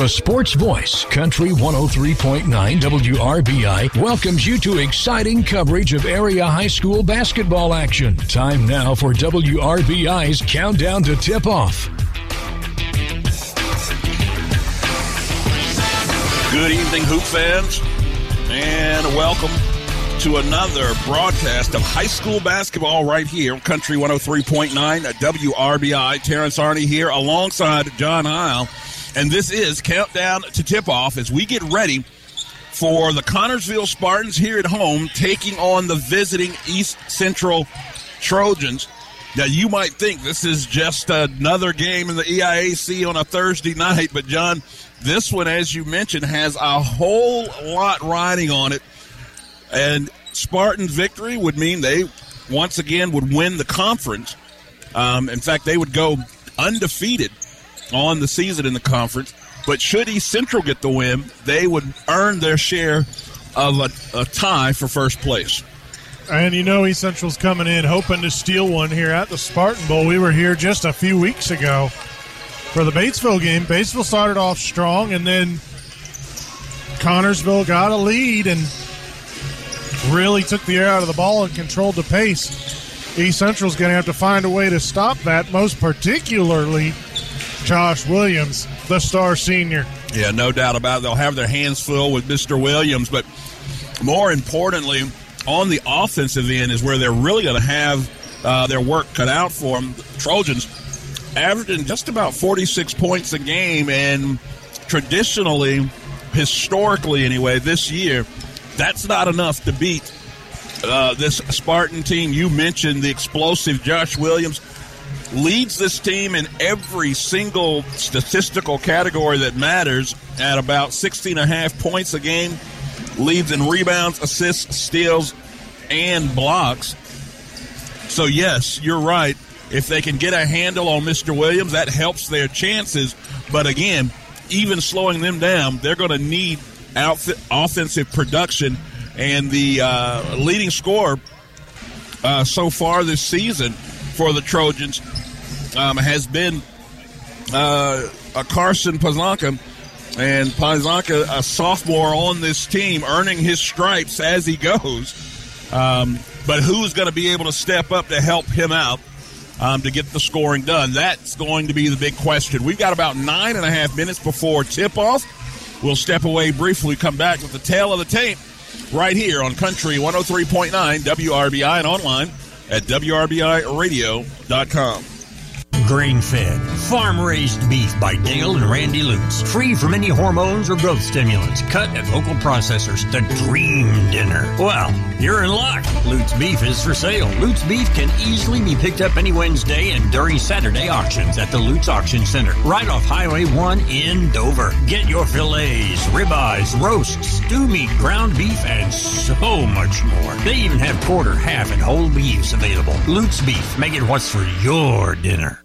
The Sports Voice, Country 103.9 WRBI, welcomes you to exciting coverage of area high school basketball action. Time now for WRBI's Countdown to Tip Off. Good evening, Hoop fans, and welcome to another broadcast of high school basketball right here, Country 103.9 WRBI. Terrence Arney here alongside John Heil. And this is Countdown to Tip Off as we get ready for the Connersville Spartans here at home taking on the visiting East Central Trojans. Now, you might think this is just another game in the EIAC on a Thursday night, but John, this one, as you mentioned, has a whole lot riding on it and Spartan victory would mean they once again would win the conference. Um, in fact, they would go undefeated on the season in the conference. But should East Central get the win, they would earn their share of a, a tie for first place. And you know, East Central's coming in hoping to steal one here at the Spartan Bowl. We were here just a few weeks ago for the Batesville game. Batesville started off strong, and then Connersville got a lead, and really took the air out of the ball and controlled the pace. East Central's going to have to find a way to stop that, most particularly Josh Williams, the star senior. Yeah, no doubt about it. They'll have their hands full with Mr. Williams, but more importantly, on the offensive end is where they're really going to have uh, their work cut out for them. The Trojans averaging just about 46 points a game, and traditionally, historically anyway, this year, that's not enough to beat uh, this Spartan team. You mentioned the explosive Josh Williams leads this team in every single statistical category that matters at about 16 and a half points a game. Leads in rebounds, assists, steals, and blocks. So, yes, you're right. If they can get a handle on Mr. Williams, that helps their chances. But again, even slowing them down, they're going to need outfit, offensive production. And the uh, leading scorer uh, so far this season for the Trojans um, has been uh, a Carson Pazanka. And Pazanka, a sophomore on this team, earning his stripes as he goes. Um, but who's going to be able to step up to help him out um, to get the scoring done? That's going to be the big question. We've got about nine and a half minutes before tip off. We'll step away briefly, come back with the tail of the tape right here on Country 103.9 WRBI and online at WRBIRadio.com. Grain fed, farm raised beef by Dale and Randy Lutz. Free from any hormones or growth stimulants. Cut at local processors. The dream dinner. Well, you're in luck. Lutz beef is for sale. Lutz beef can easily be picked up any Wednesday and during Saturday auctions at the Lutz Auction Center, right off Highway 1 in Dover. Get your fillets, ribeyes, roasts, stew meat, ground beef, and so much more. They even have quarter, half, and whole beefs available. Lutz beef. Make it what's for your dinner.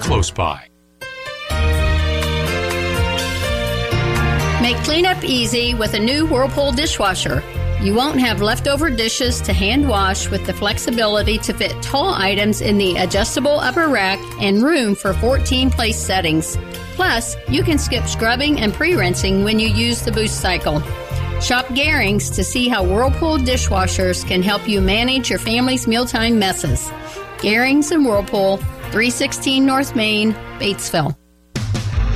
close by. Make cleanup easy with a new Whirlpool dishwasher. You won't have leftover dishes to hand wash with the flexibility to fit tall items in the adjustable upper rack and room for 14 place settings. Plus, you can skip scrubbing and pre rinsing when you use the boost cycle. Shop Garings to see how Whirlpool dishwashers can help you manage your family's mealtime messes. Garings and Whirlpool, 316 North Main, Batesville.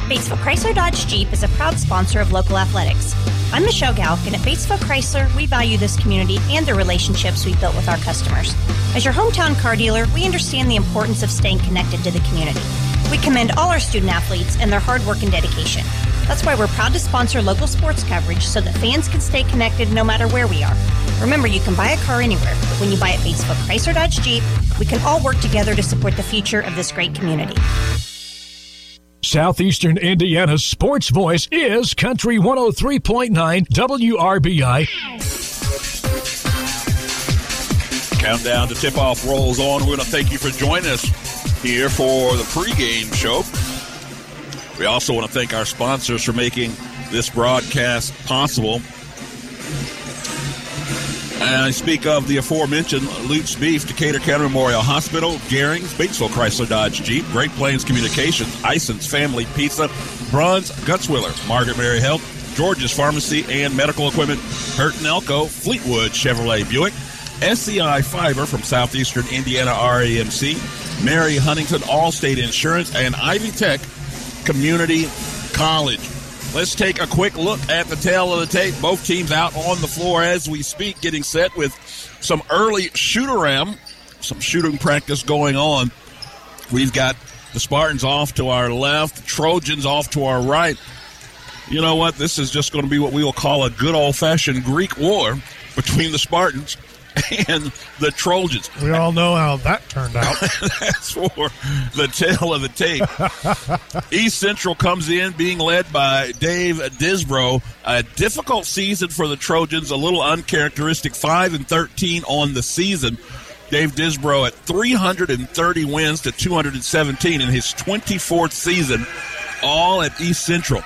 Batesville Chrysler Dodge Jeep is a proud sponsor of local athletics. I'm Michelle Galk, and at Batesville Chrysler, we value this community and the relationships we've built with our customers. As your hometown car dealer, we understand the importance of staying connected to the community. We commend all our student athletes and their hard work and dedication. That's why we're proud to sponsor local sports coverage so that fans can stay connected no matter where we are. Remember, you can buy a car anywhere, but when you buy at Batesville Chrysler Dodge Jeep, we can all work together to support the future of this great community. Southeastern Indiana's sports voice is Country 103.9 WRBI. Countdown to tip off rolls on. We're going to thank you for joining us here for the pregame show. We also want to thank our sponsors for making this broadcast possible. And I speak of the aforementioned Lutz Beef, Decatur County Memorial Hospital, Garings, Batesville Chrysler Dodge Jeep, Great Plains Communications, Ison's Family Pizza, Bruns, Gutzwiller, Margaret Mary Health, George's Pharmacy and Medical Equipment, Burton Elko, Fleetwood Chevrolet Buick, SCI Fiber from Southeastern Indiana REMC, Mary Huntington Allstate Insurance, and Ivy Tech Community College. Let's take a quick look at the tail of the tape. Both teams out on the floor as we speak, getting set with some early shoot around, some shooting practice going on. We've got the Spartans off to our left, the Trojans off to our right. You know what? This is just going to be what we will call a good old fashioned Greek war between the Spartans and the Trojans. We all know how that turned out. That's for the tail of the tape. East Central comes in being led by Dave Disbro. A difficult season for the Trojans, a little uncharacteristic, 5 and 13 on the season. Dave Disbro at 330 wins to 217 in his 24th season, all at East Central.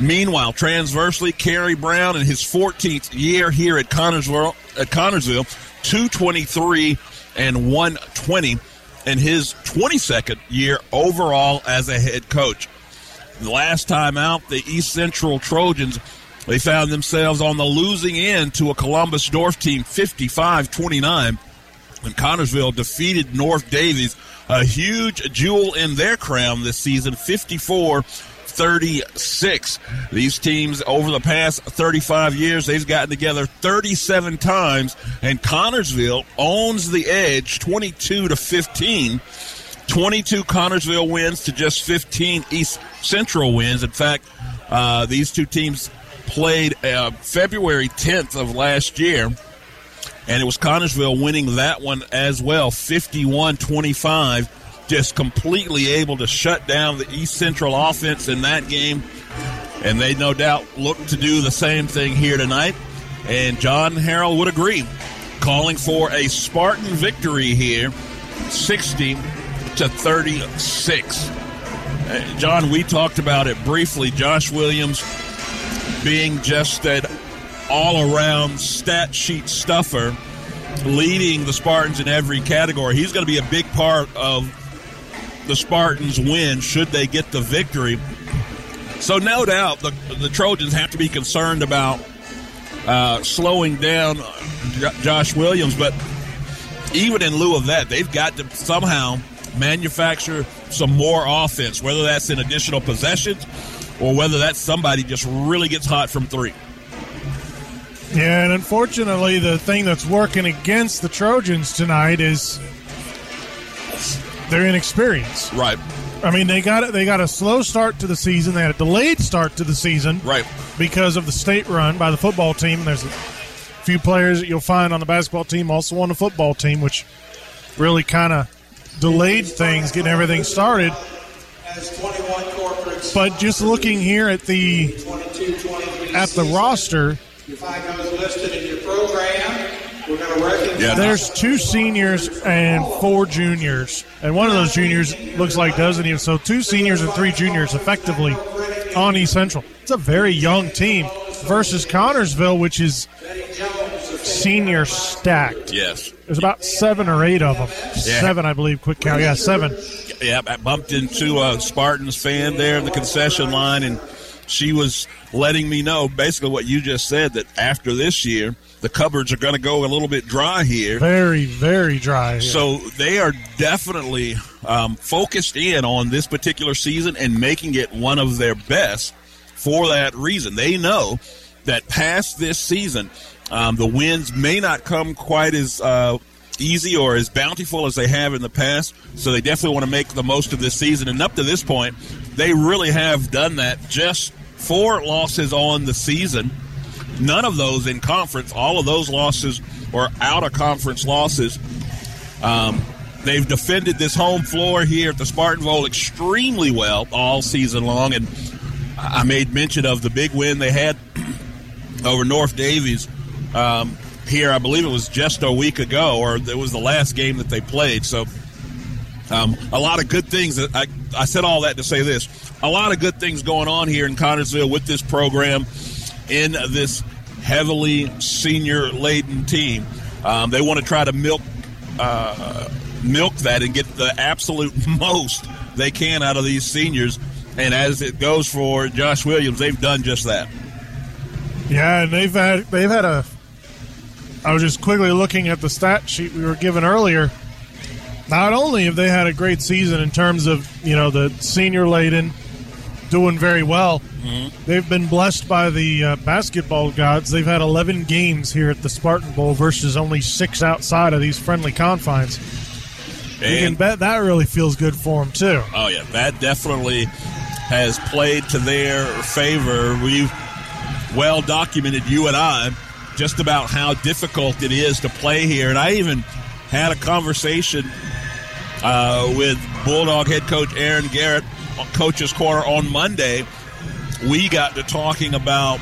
Meanwhile, transversely, Kerry Brown in his 14th year here at Connersville, at Connersville 223 and 120 in his 22nd year overall as a head coach. The last time out, the East Central Trojans, they found themselves on the losing end to a Columbus North team 55 29. And Connersville defeated North Daviess. a huge jewel in their crown this season, 54 36. These teams over the past 35 years, they've gotten together 37 times, and Connersville owns the edge 22 to 15. 22 Connersville wins to just 15 East Central wins. In fact, uh, these two teams played uh, February 10th of last year, and it was Connersville winning that one as well, 51 25 just completely able to shut down the East Central offense in that game. And they no doubt look to do the same thing here tonight. And John Harrell would agree, calling for a Spartan victory here, 60 to 36. Uh, John, we talked about it briefly. Josh Williams being just an all around stat sheet stuffer, leading the Spartans in every category. He's going to be a big part of the Spartans win should they get the victory. So no doubt the, the Trojans have to be concerned about uh, slowing down Josh Williams, but even in lieu of that, they've got to somehow manufacture some more offense, whether that's in additional possessions or whether that's somebody just really gets hot from three. Yeah, and unfortunately, the thing that's working against the Trojans tonight is their inexperience. Right. I mean, they got they got a slow start to the season. They had a delayed start to the season, right, because of the state run by the football team. There's a few players that you'll find on the basketball team, also on the football team, which really kind of delayed things, getting everything started. But just looking here at the at the roster, you find those listed in your program. Yeah, There's two seniors and four juniors, and one of those juniors looks like doesn't even. So two seniors and three juniors effectively on East Central. It's a very young team versus Connersville, which is senior stacked. Yes, there's about seven or eight of them. Yeah. Seven, I believe. Quick count. Yeah, seven. Yeah, I bumped into a Spartans fan there in the concession line, and she was letting me know basically what you just said that after this year the cupboards are going to go a little bit dry here. Very, very dry. Here. So they are definitely um, focused in on this particular season and making it one of their best for that reason. They know that past this season, um, the wins may not come quite as uh, easy or as bountiful as they have in the past. So they definitely want to make the most of this season. And up to this point, they really have done that. Just four losses on the season None of those in conference. All of those losses were out of conference losses. Um, They've defended this home floor here at the Spartan Bowl extremely well all season long, and I made mention of the big win they had over North Daviess um, here. I believe it was just a week ago, or it was the last game that they played. So, um, a lot of good things. I, I said all that to say this: a lot of good things going on here in Connersville with this program, in this heavily senior laden team. Um, they want to try to milk uh, milk that and get the absolute most they can out of these seniors. And as it goes for Josh Williams, they've done just that. Yeah, and they've had they've had a. I was just quickly looking at the stat sheet we were given earlier. Not only have they had a great season in terms of you know the senior laden doing very well, mm-hmm. they've been blessed by the uh, basketball gods. They've had 11 games here at the Spartan Bowl versus only six outside of these friendly confines. And you can bet that really feels good for them too. Oh yeah, that definitely has played to their favor. We've well documented, you and I, just about how difficult it is to play here. And I even had a conversation uh, with Bulldog head coach Aaron Garrett, Coach's Corner on Monday. We got to talking about.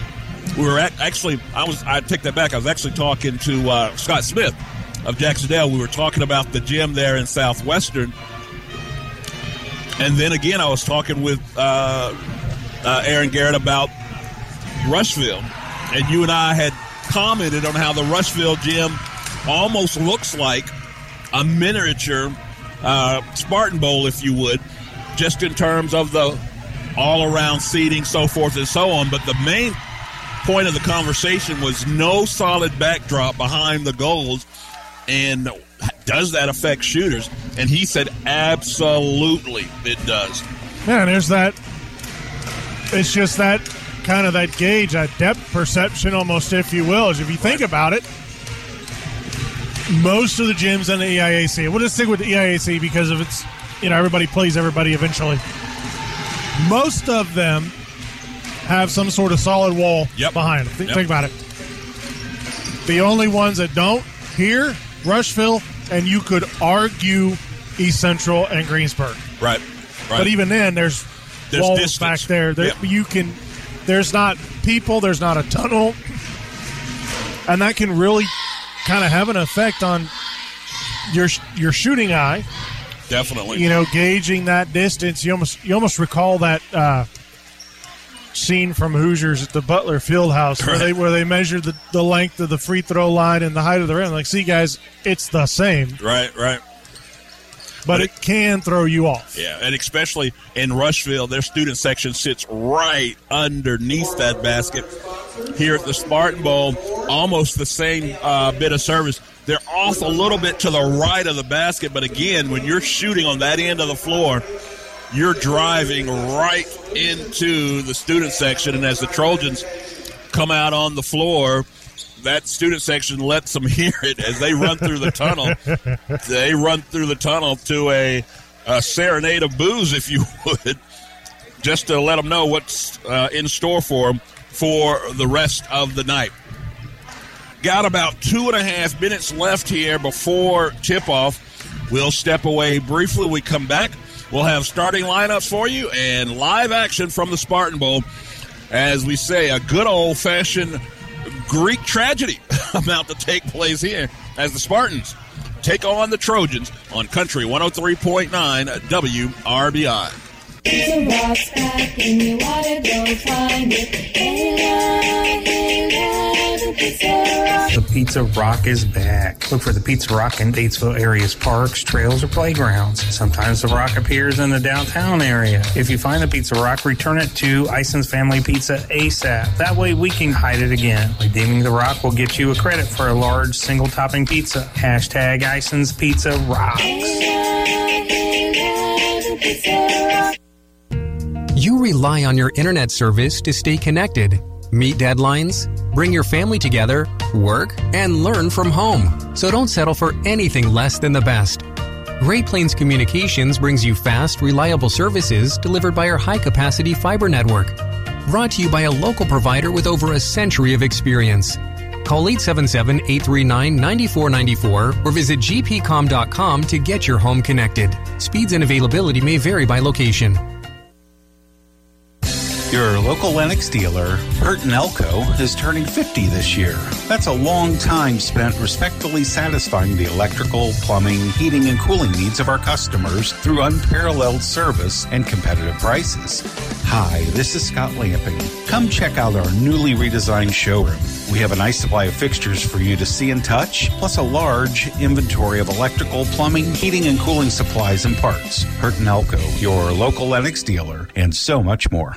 We were actually. I was. I take that back. I was actually talking to uh, Scott Smith of Jacksonville. We were talking about the gym there in Southwestern, and then again, I was talking with uh, uh, Aaron Garrett about Rushville, and you and I had commented on how the Rushville gym almost looks like a miniature uh, Spartan Bowl, if you would, just in terms of the all-around seating, so forth and so on. But the main point of the conversation was no solid backdrop behind the goals, and does that affect shooters? And he said, absolutely, it does. Yeah, there's that. It's just that kind of that gauge, that depth perception, almost, if you will. Is if you think about it, most of the gyms in the EIAC, we'll just stick with the EIAC because of its, you know, everybody plays everybody eventually. Most of them have some sort of solid wall yep. behind them. Think, yep. think about it. The only ones that don't here, Rushville, and you could argue East Central and Greensburg. Right. right. But even then, there's, there's walls distance. back there. that yep. You can. There's not people. There's not a tunnel, and that can really kind of have an effect on your your shooting eye. Definitely. You know, gauging that distance. You almost you almost recall that uh, scene from Hoosiers at the Butler Fieldhouse right. where they where they measured the, the length of the free throw line and the height of the rim. Like, see, guys, it's the same. Right, right. But, but it, it, can throw you off. Yeah, and especially in Rushville, their student section sits right underneath that basket. Here at the Spartan Bowl, almost the same uh, bit of service. They're off a little bit to the right of the basket, but again, when you're shooting on that end of the floor, you're driving right into the student section, and as the Trojans come out on the floor, that student section lets them hear it as they run through the tunnel. they run through the tunnel to a, a, serenade of booze, if you would, just to let them know what's uh, in store for them for the rest of the night. Got about two and a half minutes left here before tip off. We'll step away briefly. We come back. We'll have starting lineups for you and live action from the Spartan Bowl. As we say, a good old fashioned Greek tragedy about to take place here as the Spartans take on the Trojans on Country 103.9 WRBI. The Pizza Rock is back. Look for the Pizza Rock in Batesville area's parks, trails, or playgrounds. Sometimes the rock appears in the downtown area. If you find the Pizza Rock, return it to Ison's Family Pizza ASAP. That way we can hide it again. Redeeming the rock will get you a credit for a large single topping pizza. Hashtag Ison's Pizza Rocks. You rely on your internet service to stay connected meet deadlines, bring your family together, work, and learn from home. So don't settle for anything less than the best. Great Plains Communications brings you fast, reliable services delivered by our high capacity fiber network. Brought to you by a local provider with over a century of experience. Call 877 839 9494 or visit gpcom.com to get your home connected. Speeds and availability may vary by location. Your local Lennox dealer, Burton Elko, is turning 50 this year. That's a long time spent respectfully satisfying the electrical, plumbing, heating, and cooling needs of our customers through unparalleled service and competitive prices. Hi, this is Scott Lamping. Come check out our newly redesigned showroom. We have a nice supply of fixtures for you to see and touch, plus a large inventory of electrical, plumbing, heating, and cooling supplies and parts. Burton Elko, your local Lennox dealer, and so much more.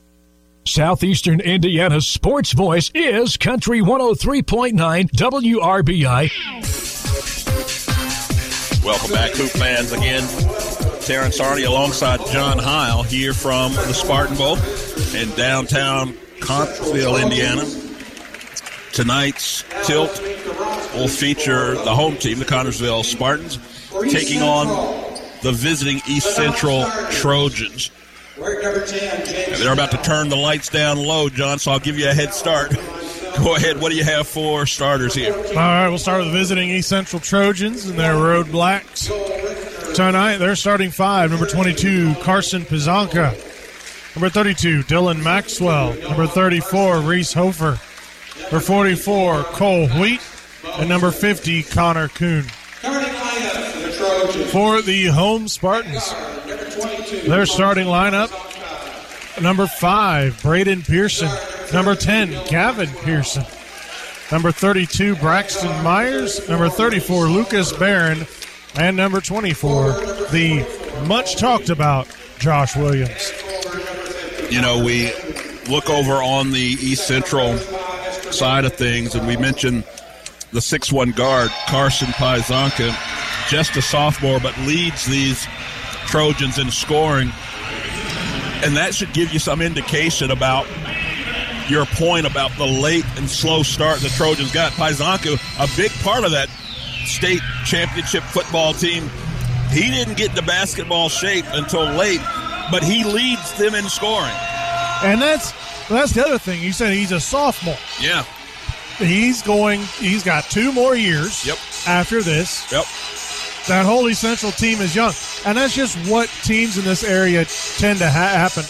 Southeastern Indiana's sports voice is Country 103.9 WRBI. Welcome back, Hoop fans. Again, Terrence Hardy alongside John Heil here from the Spartan Bowl in downtown Connersville, Indiana. Tonight's tilt will feature the home team, the Connersville Spartans, taking on the visiting East Central Trojans. And they're about to turn the lights down low, John, so I'll give you a head start. Go ahead. What do you have for starters here? All right, we'll start with visiting East Central Trojans and their road blacks. Tonight, they're starting five. Number 22, Carson Pizanka. Number 32, Dylan Maxwell. Number 34, Reese Hofer. Number 44, Cole Wheat. And number 50, Connor Kuhn. For the home Spartans, their starting lineup number five, Braden Pearson. Number 10, Gavin Pearson. Number 32, Braxton Myers. Number 34, Lucas Barron. And number 24, the much talked about Josh Williams. You know, we look over on the East Central side of things, and we mentioned the 6 1 guard, Carson Pizanka, just a sophomore, but leads these Trojans in scoring. And that should give you some indication about your point about the late and slow start the Trojans got. Pizanka, a big part of that state championship football team, he didn't get into basketball shape until late, but he leads them in scoring. And that's that's the other thing. You said he's a sophomore. Yeah. He's going. He's got two more years. Yep. After this. Yep. That whole East Central team is young, and that's just what teams in this area tend to ha- happen.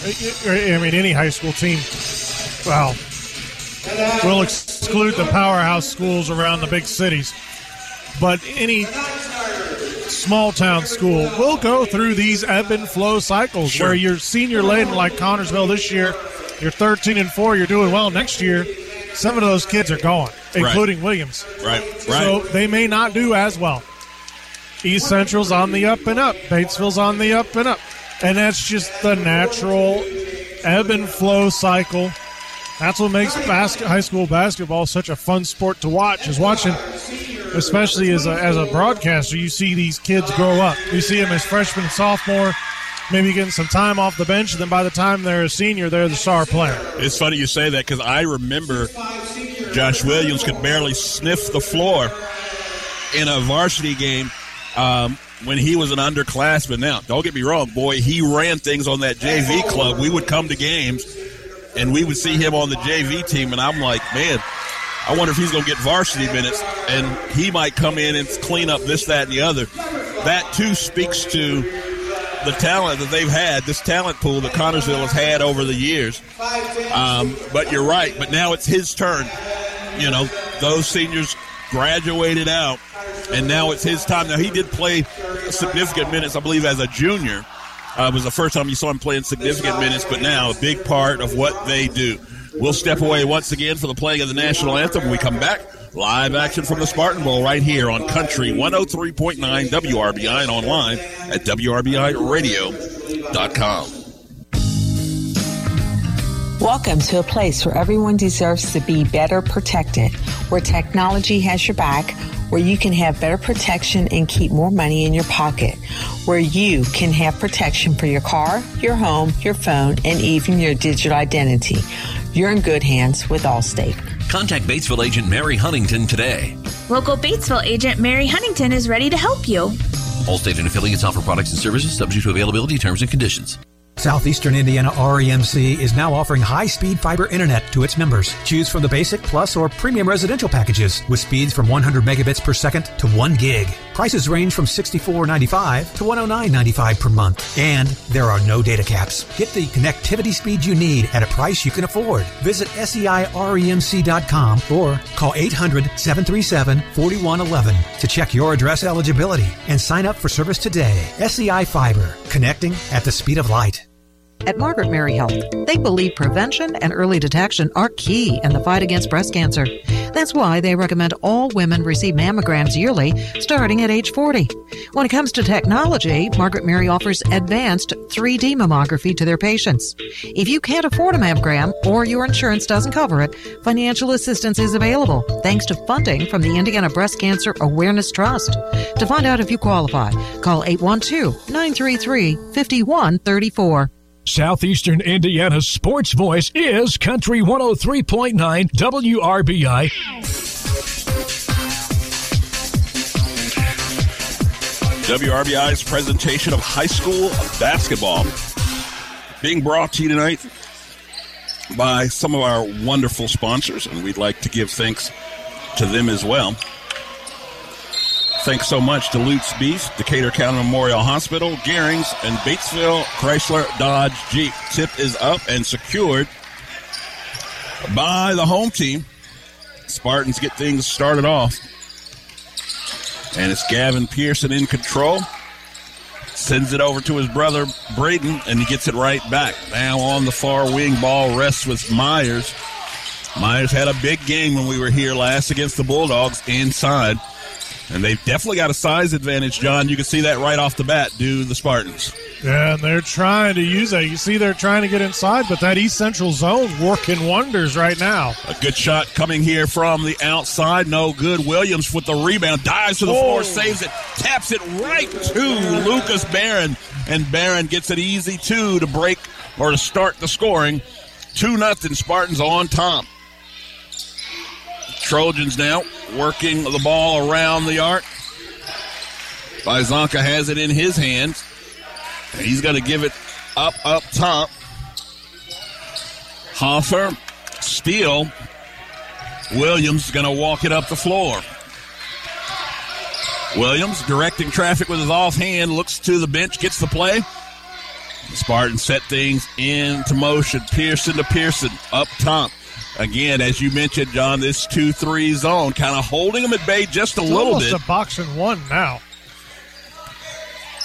I mean, any high school team. Well, we'll exclude the powerhouse schools around the big cities, but any small town school will go through these ebb and flow cycles Sure. where you're senior laden like Connersville this year, you're 13 and 4, you're doing well next year. Some of those kids are gone, including Williams. Right, Right, So they may not do as well. East Central's on the up and up. Batesville's on the up and up. And that's just the natural ebb and flow cycle. That's what makes basket, high school basketball such a fun sport to watch. Is watching, especially as a, as a broadcaster, you see these kids grow up. You see them as freshman, sophomore, maybe getting some time off the bench, and then by the time they're a senior, they're the star player. It's funny you say that because I remember Josh Williams could barely sniff the floor in a varsity game um, when he was an underclassman. Now, don't get me wrong, boy, he ran things on that JV club. We would come to games and we would see him on the JV team, and I'm like, man, I wonder if he's going to get varsity minutes, and he might come in and clean up this, that, and the other. That too speaks to the talent that they've had, this talent pool that Connersville has had over the years. Um, but you're right. But now it's his turn. You know, those seniors graduated out, and now it's his time. Now he did play significant minutes, I believe, as a junior. Uh, it was the first time you saw him playing significant minutes, but now a big part of what they do. We'll step away once again for the playing of the national anthem. When we come back, live action from the Spartan Bowl right here on Country 103.9 WRBI and online at WRBIRadio.com. Welcome to a place where everyone deserves to be better protected, where technology has your back, where you can have better protection and keep more money in your pocket, where you can have protection for your car, your home, your phone, and even your digital identity. You're in good hands with Allstate. Contact Batesville agent Mary Huntington today. Local Batesville agent Mary Huntington is ready to help you. Allstate and affiliates offer products and services subject to availability, terms, and conditions. Southeastern Indiana REMC is now offering high speed fiber internet to its members. Choose from the basic, plus, or premium residential packages with speeds from 100 megabits per second to 1 gig. Prices range from $64.95 to $109.95 per month. And there are no data caps. Get the connectivity speed you need at a price you can afford. Visit SEIREMC.com or call 800 737 4111 to check your address eligibility and sign up for service today. SEI Fiber, connecting at the speed of light. At Margaret Mary Health, they believe prevention and early detection are key in the fight against breast cancer. That's why they recommend all women receive mammograms yearly, starting at age 40. When it comes to technology, Margaret Mary offers advanced 3D mammography to their patients. If you can't afford a mammogram or your insurance doesn't cover it, financial assistance is available thanks to funding from the Indiana Breast Cancer Awareness Trust. To find out if you qualify, call 812 933 5134. Southeastern Indiana's sports voice is Country 103.9 WRBI. WRBI's presentation of high school basketball being brought to you tonight by some of our wonderful sponsors, and we'd like to give thanks to them as well. Thanks so much to Lutz Beef, Decatur County Memorial Hospital, Gearings, and Batesville Chrysler Dodge Jeep. Tip is up and secured by the home team. Spartans get things started off. And it's Gavin Pearson in control. Sends it over to his brother Braden, and he gets it right back. Now on the far wing, ball rests with Myers. Myers had a big game when we were here last against the Bulldogs inside. And they've definitely got a size advantage, John. You can see that right off the bat, do the Spartans. Yeah, and they're trying to use that. You see, they're trying to get inside, but that East Central zone working wonders right now. A good shot coming here from the outside. No good. Williams with the rebound. Dives to the floor, oh. saves it, taps it right to Lucas Barron. And Barron gets it easy, too, to break or to start the scoring. 2 nothing. Spartans on top. Trojans now working the ball around the arc. Bizonka has it in his hands. He's going to give it up, up top. Hoffer, steal. Williams is going to walk it up the floor. Williams directing traffic with his offhand, looks to the bench, gets the play. The Spartans set things into motion. Pearson to Pearson, up top. Again, as you mentioned, John, this 2 3 zone kind of holding them at bay just a it's little almost bit. a boxing one now.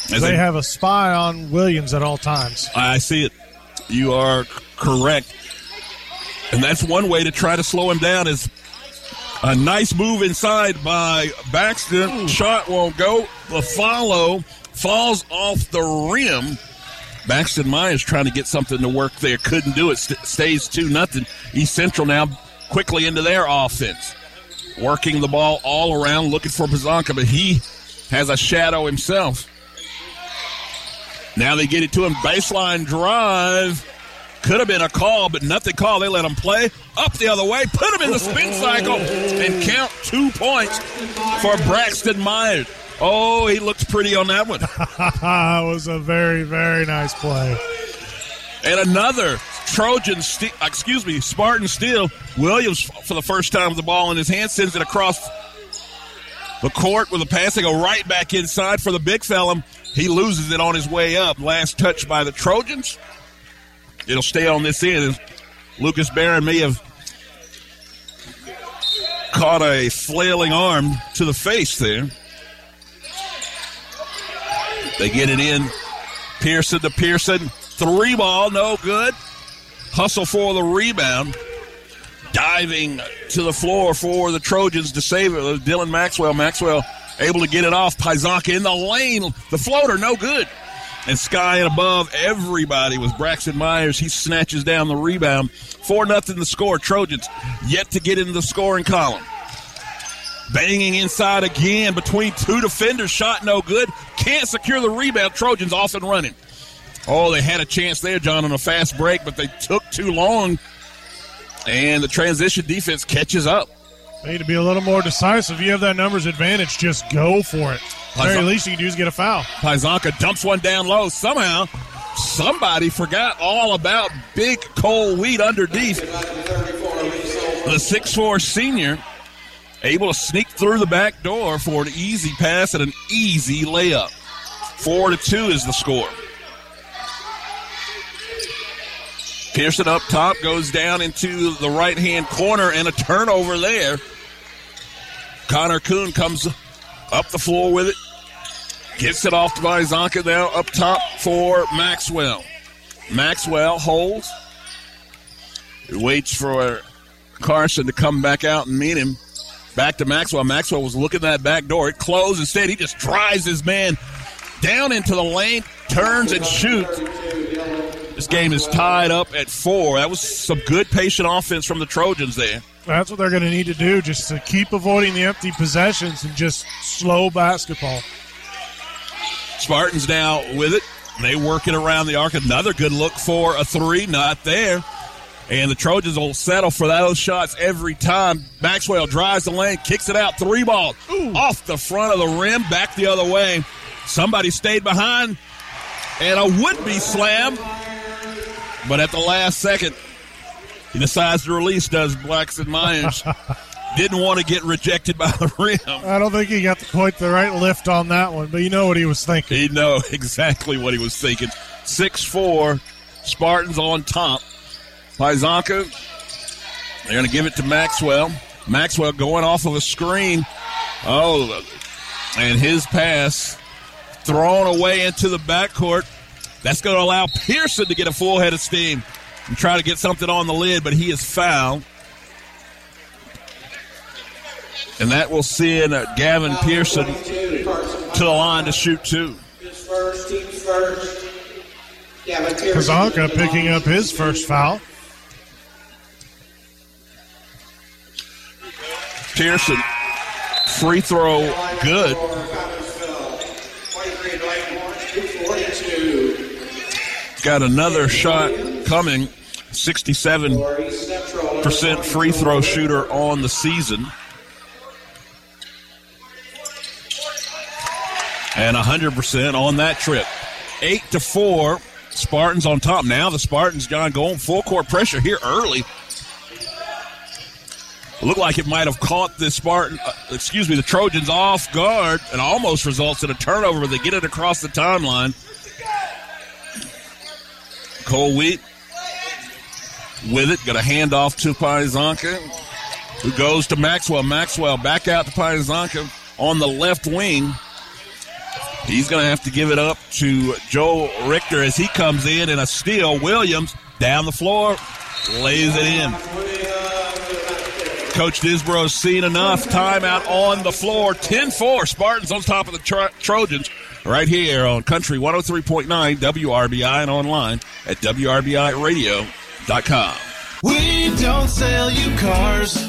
As they they- have a spy on Williams at all times. I see it. You are correct. And that's one way to try to slow him down is a nice move inside by Baxter. Hmm. Shot won't go. The follow falls off the rim. Braxton Myers trying to get something to work there. Couldn't do it. St- stays 2 nothing. East Central now quickly into their offense. Working the ball all around, looking for Pazanka, but he has a shadow himself. Now they get it to him. Baseline drive. Could have been a call, but nothing called. They let him play. Up the other way. Put him in the spin cycle and count two points for Braxton Myers. Oh, he looks pretty on that one. that was a very, very nice play. And another Trojan, ste- uh, excuse me, Spartan steal. Williams, for the first time with the ball in his hand, sends it across the court with a pass. They go right back inside for the big fella. He loses it on his way up. Last touch by the Trojans. It'll stay on this end. Lucas Barron may have caught a flailing arm to the face there. They get it in. Pearson to Pearson. Three ball, no good. Hustle for the rebound. Diving to the floor for the Trojans to save it. Uh, Dylan Maxwell. Maxwell able to get it off. Pizanka in the lane. The floater, no good. and sky and above everybody was Braxton Myers. He snatches down the rebound. 4 nothing the score. Trojans yet to get into the scoring column. Banging inside again between two defenders. Shot no good. Can't secure the rebound. Trojans off and running. Oh, they had a chance there, John, on a fast break, but they took too long. And the transition defense catches up. They Need to be a little more decisive. You have that numbers advantage. Just go for it. The very least you can do is get a foul. Pizanka dumps one down low. Somehow, somebody forgot all about big Cole Wheat underneath. The six-four senior able to sneak through the back door for an easy pass and an easy layup. Four to two is the score. Pearson up top goes down into the right hand corner and a turnover there. Connor Kuhn comes up the floor with it. Gets it off to Zonka now up top for Maxwell. Maxwell holds. Waits for Carson to come back out and meet him. Back to Maxwell. Maxwell was looking at that back door. It closed. Instead, he just drives his man down into the lane, turns and shoots. This game is tied up at four. That was some good patient offense from the Trojans there. That's what they're going to need to do, just to keep avoiding the empty possessions and just slow basketball. Spartans now with it. They work it around the arc. Another good look for a three, not there. And the Trojans will settle for those shots every time. Maxwell drives the lane, kicks it out, three ball off the front of the rim, back the other way. Somebody stayed behind, and a would be slam but at the last second, he decides to release, does Braxton Myers. Didn't want to get rejected by the rim. I don't think he got quite the right lift on that one, but you know what he was thinking. He know exactly what he was thinking. 6-4, Spartans on top. Pizanka, they're going to give it to Maxwell. Maxwell going off of a screen. Oh, and his pass thrown away into the backcourt. That's going to allow Pearson to get a full head of steam and try to get something on the lid, but he is fouled. And that will send uh, Gavin Pearson to the line to shoot two. First, team's first. Gavin picking up his first foul. Pearson, free throw, good. got another shot coming. 67% free throw shooter on the season. And 100% on that trip. 8 to 4. Spartans on top. Now the Spartans gone going full court pressure here early. Looked like it might have caught the Spartan, uh, excuse me, the Trojans off guard and almost results in a turnover. They get it across the timeline. Cole Wheat with it. Got a handoff to Pizanka, who goes to Maxwell. Maxwell back out to Pizanka on the left wing. He's going to have to give it up to Joe Richter as he comes in and a steal. Williams down the floor, lays it in. Coach Disbro's seen enough. Timeout on the floor. 10 4. Spartans on top of the Tro- Trojans right here on Country 103.9 WRBI and online at WRBIRadio.com. We don't sell you cars,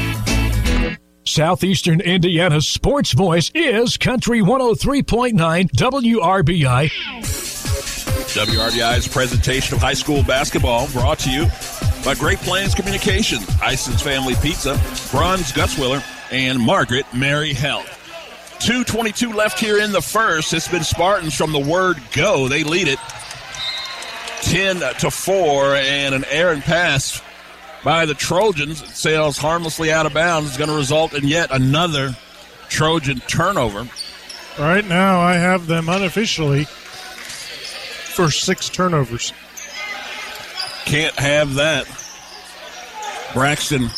Southeastern Indiana's sports voice is Country 103.9 WRBI. WRBI's presentation of high school basketball brought to you by Great Plains Communication, Ison's Family Pizza, Bruns Gutzwiller, and Margaret Mary Health. 2.22 left here in the first. It's been Spartans from the word go. They lead it 10 to 4, and an errant pass by the Trojans. It sails harmlessly out of bounds. It's going to result in yet another Trojan turnover. Right now, I have them unofficially for six turnovers. can't have that. Braxton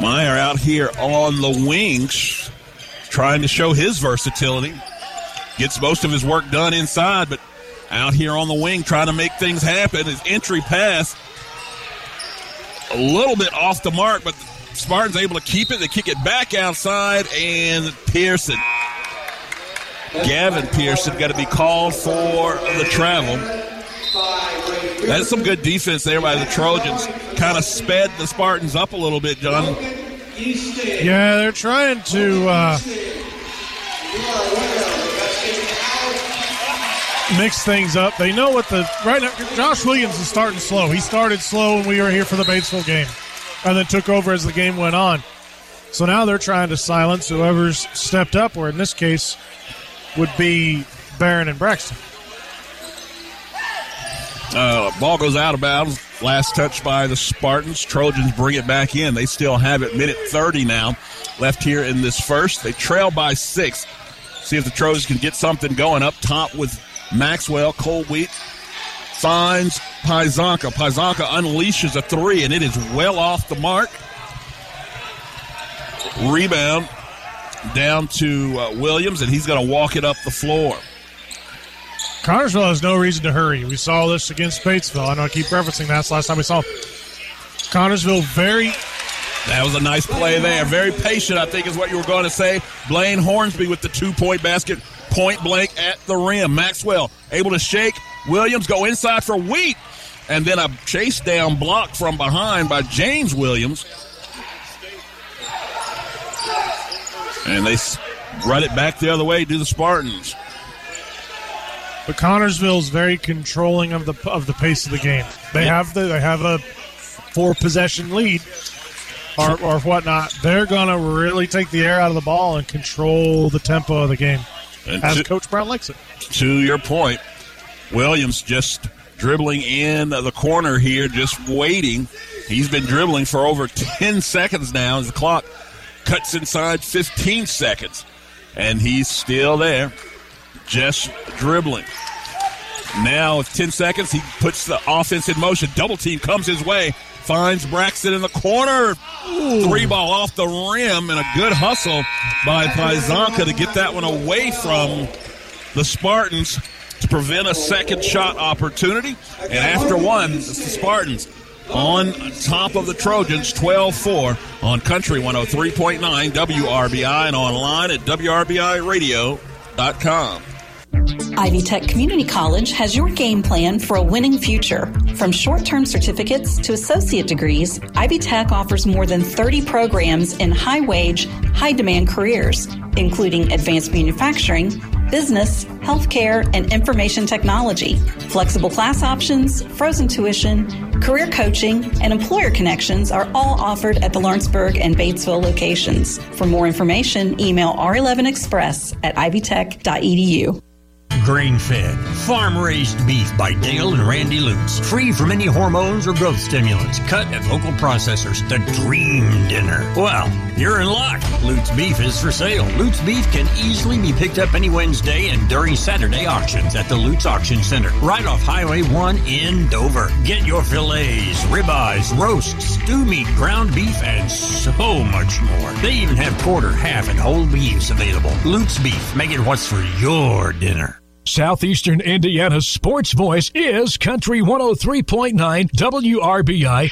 Meyer out here on the wings, trying to show his versatility. Gets most of his work done inside, but out here on the wing trying to make things happen. His entry pass a little bit off the mark, but Spartans able to keep it. They kick it back outside, and Pearson, Gavin Pearson, got to be called for the travel. That's some good defense there by the Trojans. Kind of sped the Spartans up a little bit, John. Yeah, they're trying to uh, mix things up. They know what the right now. Josh Williams is starting slow. He started slow when we were here for the Batesville game, and then took over as the game went on. So now they're trying to silence whoever's stepped up, or in this case, would be Barron and Braxton. Uh, ball goes out of bounds. Last touch by the Spartans. Trojans bring it back in. They still have it. Minute 30 now left here in this first. They trail by six. See if the Trojans can get something going up top with Maxwell. Cole Wheat finds Pizanka. Pizanka unleashes a three, and it is well off the mark. Rebound down to uh, Williams, and he's going to walk it up the floor. Connersville has no reason to hurry. We saw this against Batesville. I know I keep referencing that. It's the last time we saw Connersville very. That was a nice play there. Very patient, I think, is what you were going to say. Blaine Hornsby with the two point basket, point blank at the rim. Maxwell able to shake. Williams go inside for Wheat. And then a chase down block from behind by James Williams. And they run it back the other way to the Spartans. But Connersville is very controlling of the of the pace of the game. They have the they have a four possession lead or, or whatnot. They're gonna really take the air out of the ball and control the tempo of the game, And as to- Coach Brown likes it. to your point, Williams just dribbling in the corner here, just waiting. He's been dribbling for over 10 seconds now as the clock cuts inside 15 seconds. And he's still there, just dribbling. Now, with 10 seconds, he puts the offense in motion. Double team comes his way, finds Braxton in the corner. Three ball off the rim, and a good hustle by Pizanka to get that one away from the Spartans to prevent a second shot opportunity. And after one, it's the Spartans on top of the Trojans 12 4 on Country 103.9 WRBI and online at WRBIRadio.com. Ivy Tech Community College has your game plan for a winning future. From short term certificates to associate degrees, Ivy Tech offers more than 30 programs in high wage, high demand careers, including advanced manufacturing, business, healthcare, and information technology. Flexible class options, frozen tuition, career coaching, and employer connections are all offered at the Lawrenceburg and Batesville locations. For more information, email r11express at ivytech.edu. Grain fed, farm raised beef by Dale and Randy Lutz. Free from any hormones or growth stimulants. Cut at local processors. The dream dinner. Well, you're in luck. Lutz beef is for sale. Lutz beef can easily be picked up any Wednesday and during Saturday auctions at the Lutz Auction Center, right off Highway 1 in Dover. Get your fillets, ribeyes, roasts, stew meat, ground beef, and so much more. They even have quarter, half, and whole beefs available. Lutz beef. Make it what's for your dinner. Southeastern Indiana's sports voice is Country 103.9 WRBI.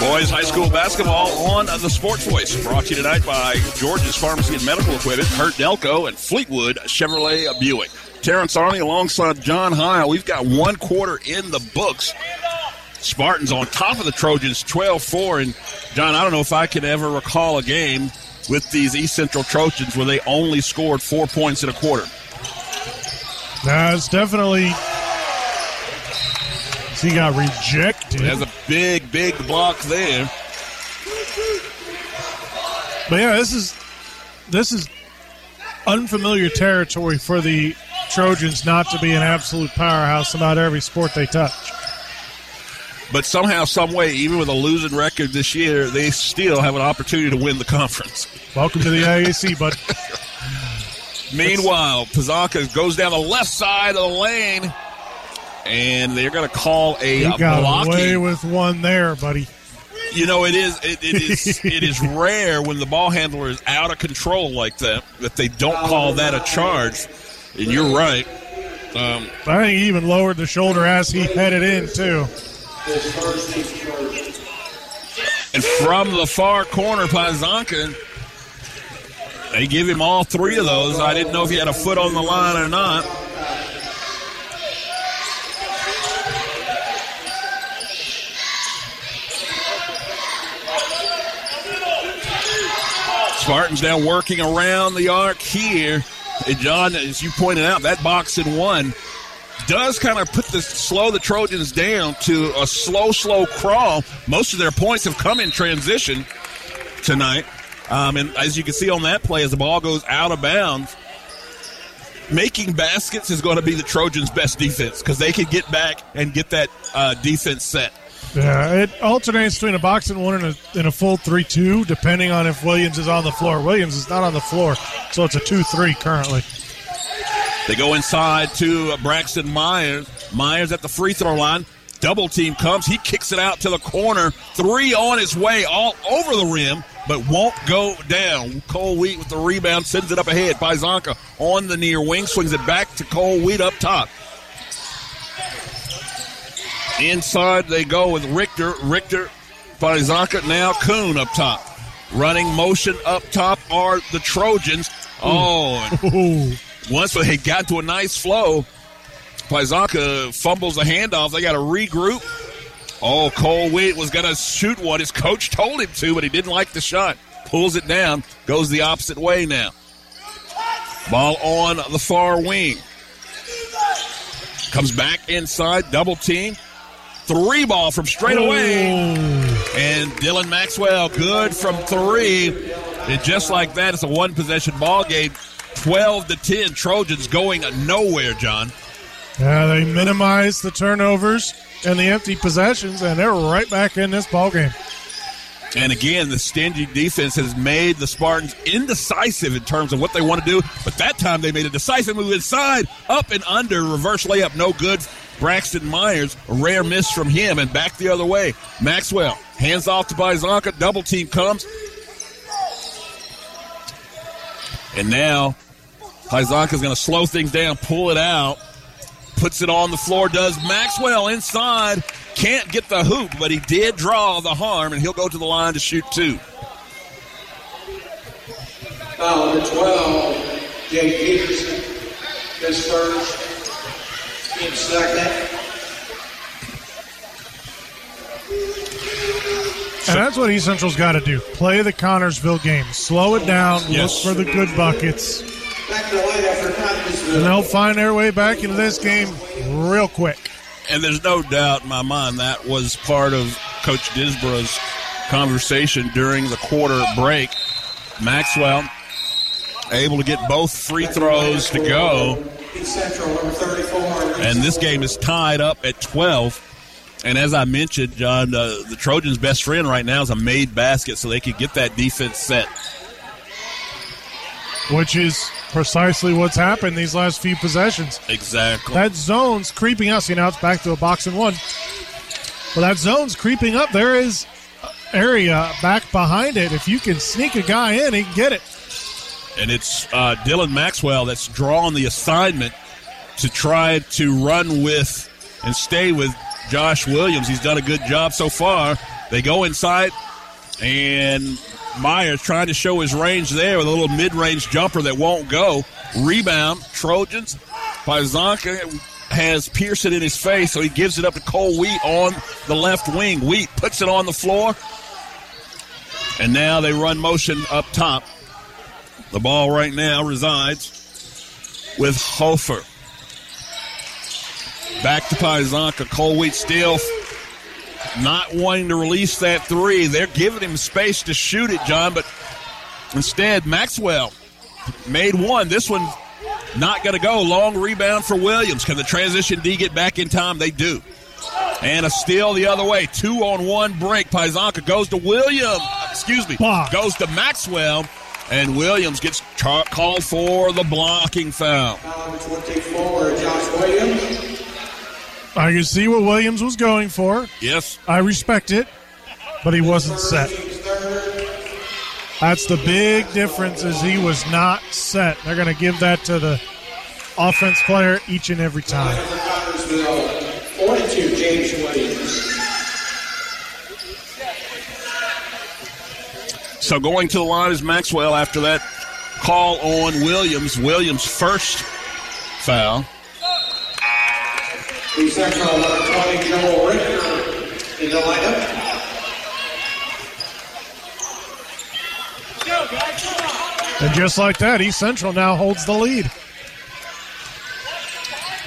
Boys High School basketball on the Sports Voice. Brought to you tonight by George's Pharmacy and Medical Equipment, Burton Elko, and Fleetwood Chevrolet Buick. Terrence Arney alongside John Heil. We've got one quarter in the books. Spartans on top of the Trojans 12 4. And, John, I don't know if I can ever recall a game with these East Central Trojans where they only scored four points in a quarter. Now it's definitely. He got rejected. There's a big, big block there. But yeah, this is this is unfamiliar territory for the Trojans not to be an absolute powerhouse in about every sport they touch. But somehow, some way, even with a losing record this year, they still have an opportunity to win the conference. Welcome to the IAC, bud. Meanwhile, Pizanka goes down the left side of the lane and they're going to call a You got blocking. away with one there, buddy. You know, it is it, it is it is rare when the ball handler is out of control like that that they don't call that a charge. And you're right. Um, I think he even lowered the shoulder as he headed in too. And from the far corner, Pizanka, they give him all three of those. I didn't know if he had a foot on the line or not. Spartans now working around the arc here. And John, as you pointed out, that box in one does kind of put the slow the Trojans down to a slow, slow crawl. Most of their points have come in transition tonight. Um, and as you can see on that play, as the ball goes out of bounds, making baskets is going to be the Trojans' best defense because they can get back and get that uh, defense set. Yeah, it alternates between a box and one and a, and a full 3 2, depending on if Williams is on the floor. Williams is not on the floor, so it's a 2 3 currently. They go inside to Braxton Myers. Myers at the free throw line. Double team comes. He kicks it out to the corner. Three on his way, all over the rim, but won't go down. Cole Wheat with the rebound sends it up ahead. Pizanka on the near wing swings it back to Cole Wheat up top. Inside they go with Richter. Richter, Pizanka, now Kuhn up top. Running motion up top are the Trojans. Oh, once they got to a nice flow, Pizanka fumbles the handoff. They got to regroup. Oh, Cole Wheat was going to shoot one. His coach told him to, but he didn't like the shot. Pulls it down, goes the opposite way now. Ball on the far wing. Comes back inside, double team. Three ball from straight away. And Dylan Maxwell, good from three. And just like that, it's a one possession ball game. 12 to 10. Trojans going nowhere, John. Yeah, they minimize the turnovers and the empty possessions, and they're right back in this ball game. And again, the stingy defense has made the Spartans indecisive in terms of what they want to do. But that time they made a decisive move inside, up and under, reverse layup, no good. Braxton Myers, rare miss from him, and back the other way. Maxwell hands off to Pizanka, double team comes. And now Pizanka's going to slow things down, pull it out, puts it on the floor, does Maxwell inside. Can't get the hoop, but he did draw the harm, and he'll go to the line to shoot two. Foul number 12, Jake Peterson. His first, team second. And that's what East Central's got to do. Play the Connersville game. Slow it down. Yes. Look for the good buckets. Back to the line after Connersville. And they'll find their way back into this game real quick. And there's no doubt in my mind that was part of Coach Disbro's conversation during the quarter break. Maxwell able to get both free throws to go. Central, 34. And this game is tied up at 12. And as I mentioned, John, uh, the Trojans' best friend right now is a made basket so they can get that defense set. Which is precisely what's happened these last few possessions. Exactly. That zone's creeping up. See, now it's back to a box and one. Well, that zone's creeping up. There is area back behind it. If you can sneak a guy in, he can get it. And it's uh, Dylan Maxwell that's drawn the assignment to try to run with and stay with Josh Williams. He's done a good job so far. They go inside, and Myers trying to show his range there with a little mid range jumper that won't go. Rebound, Trojans. Pizanka has Pearson in his face, so he gives it up to Cole Wheat on the left wing. Wheat puts it on the floor, and now they run motion up top. The ball right now resides with Hofer. Back to Pizanka. Cole Wheat still not wanting to release that three. They're giving him space to shoot it, John, but instead, Maxwell made one. This one not going to go. Long rebound for Williams. Can the transition D get back in time? They do. And a steal the other way. Two on one break. Pizanka goes to Williams. Excuse me. Goes to Maxwell. And Williams gets ca- called for the blocking foul. Foul number 24, Josh Williams. I can see what Williams was going for. Yes. I respect it, but he wasn't set. That's the big difference is he was not set. They're going to give that to the offense player each and every time. 42, James Williams. So going to the line is Maxwell after that call on Williams. Williams' first foul. The Central number 20, Joel Richter in the lineup. And just like that, East Central now holds the lead.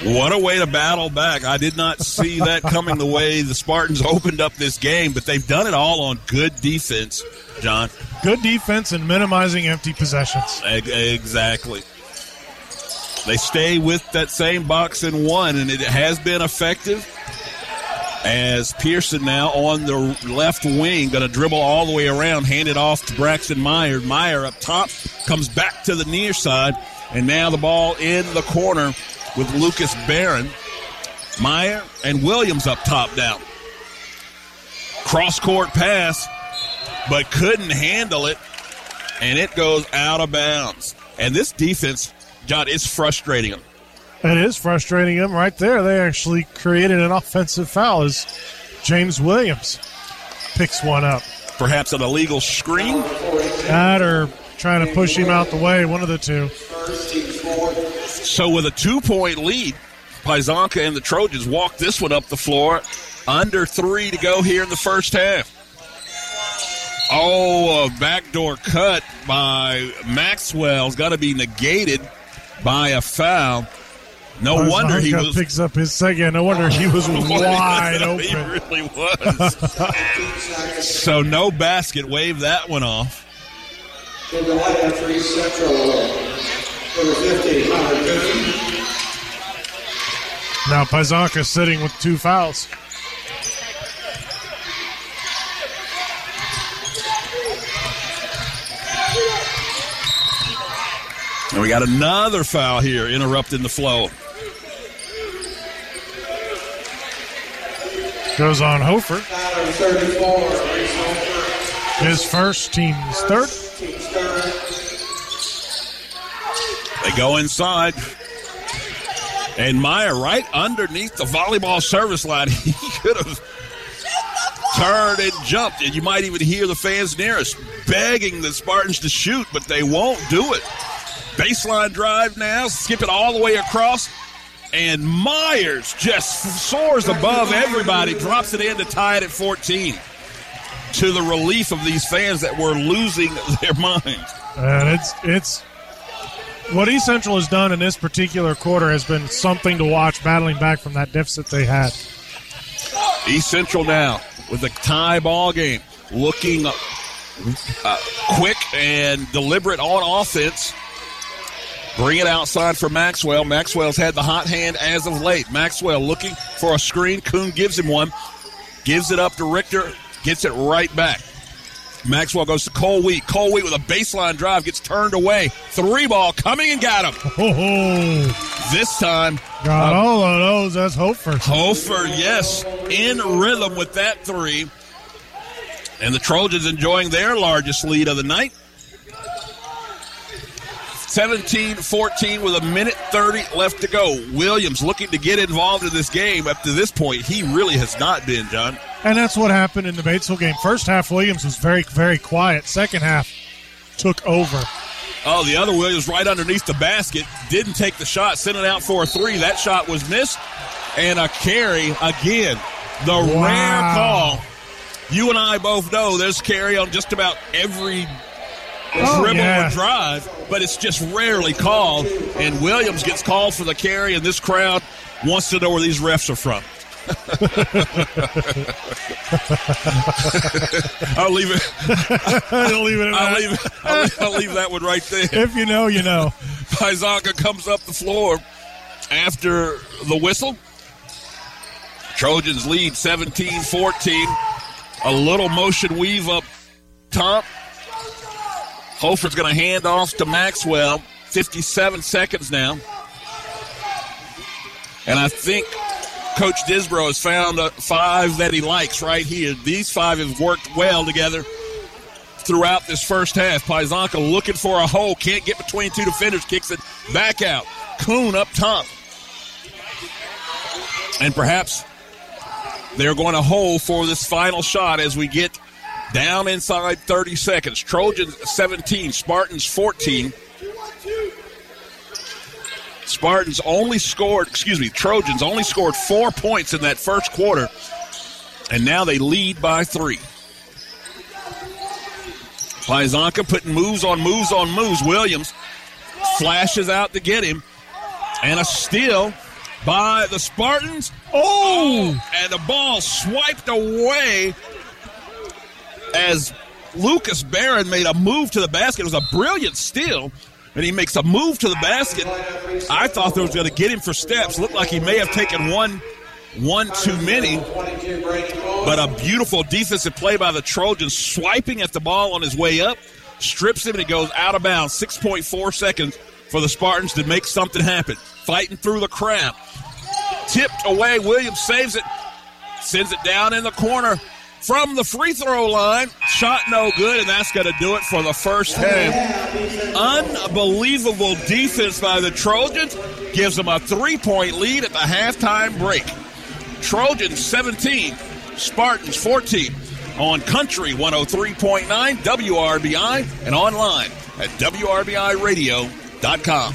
What a way to battle back. I did not see that coming the way the Spartans opened up this game, but they've done it all on good defense, John. Good defense and minimizing empty possessions. Exactly. They stay with that same box and one, and it has been effective. As Pearson now on the left wing, going to dribble all the way around, hand it off to Braxton Meyer. Meyer up top comes back to the near side, and now the ball in the corner with Lucas Barron. Meyer and Williams up top now. Cross court pass, but couldn't handle it, and it goes out of bounds. And this defense, John, it's frustrating them. It is frustrating them right there. They actually created an offensive foul as James Williams picks one up. Perhaps an illegal screen. That or trying to push him out the way, one of the two. So with a two point lead, Pizanka and the Trojans walk this one up the floor. Under three to go here in the first half. Oh, a backdoor cut by Maxwell's got to be negated by a foul. No Pizanka wonder he was picks up his second. No wonder he was wide he open. really was. so no basket. Wave that one off. In the lineup for East Central, number 50, Connor Now Pizanka sitting with two fouls. And we got another foul here interrupting the flow. Goes on Hofer. Number 34, Reese Hofer. His first, team's third. Third. They go inside. And Meyer right underneath the volleyball service line. He could have turned and jumped. And you might even hear the fans near us begging the Spartans to shoot, but they won't do it. Baseline drive now, skip it all the way across. And Myers just soars above everybody, drops it in to tie it at 14. To the relief of these fans that were losing their minds. And it's it's what East Central has done in this particular quarter has been something to watch, battling back from that deficit they had. East Central now with a tie ball game, looking uh, quick and deliberate on offense. Bring it outside for Maxwell. Maxwell's had the hot hand as of late. Maxwell looking for a screen. Kuhn gives him one, gives it up to Richter, gets it right back. Maxwell goes to Cole Wheat. Cole Wheat with a baseline drive gets turned away. Three ball coming and got him. Oh, This time, got uh, all of those. That's Hofer. Hofer, yes, in rhythm with that three. And the Trojans enjoying their largest lead of the night. 17 14 with a minute 30 left to go. Williams looking to get involved in this game. Up to this point, he really has not been, John. And that's what happened in the Batesville game. First half, Williams was very, very quiet. Second half, took over. Oh, the other Williams right underneath the basket. Didn't take the shot, sent it out for a three. That shot was missed. And a carry again. The Wow. rare call. You and I both know there's carry on just about every Oh, dribble yeah. or drive, but it's just rarely called. And Williams gets called for the carry, and this crowd wants to know where these refs are from. I'll leave it. I'll leave it I'll leave, I'll, leave, I'll leave that one right there. If you know, you know. Pizanka comes up the floor after the whistle. Trojans lead 17 14. A little motion weave up top. Hofer's going to hand off to Maxwell. 57 seconds now. And I think Coach Disbro has found five that he likes right here. These five have worked well together throughout this first half. Pizanka looking for a hole, can't get between two defenders, kicks it back out. Kuhn up top. And perhaps they're going to hold for this final shot as we get down inside 30 seconds. Trojans 17, Spartans 14. Spartans only scored, excuse me, Trojans only scored four points in that first quarter, and now they lead by three. Pizanka putting moves on moves on moves. Williams flashes out to get him, and a steal by the Spartans. Oh! oh. And the ball swiped away as Lucas Barron made a move to the basket. It was a brilliant steal. And he makes a move to the basket. I thought they was going to get him for steps. Looked like he may have taken one, one too many. But a beautiful defensive play by the Trojans, swiping at the ball on his way up, strips him, and it goes out of bounds. 6.4 seconds for the Spartans to make something happen. Fighting through the crowd. Tipped away. Williams saves it, sends it down in the corner from the free throw line. Shot no good, and that's going to do it for the first half. Unbelievable defense by the Trojans gives them a three point lead at the halftime break. Trojans 17, Spartans 14 on Country 103.9 WRBI and online at WRBIRadio.com.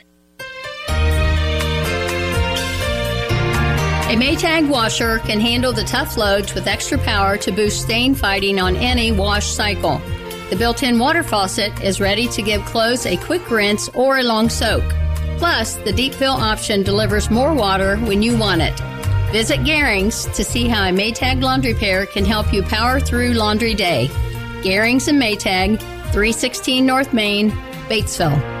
A Maytag washer can handle the tough loads with extra power to boost stain fighting on any wash cycle. The built in water faucet is ready to give clothes a quick rinse or a long soak. Plus, the deep fill option delivers more water when you want it. Visit Garings to see how a Maytag laundry pair can help you power through laundry day. Garings and Maytag, 316 North Main, Batesville.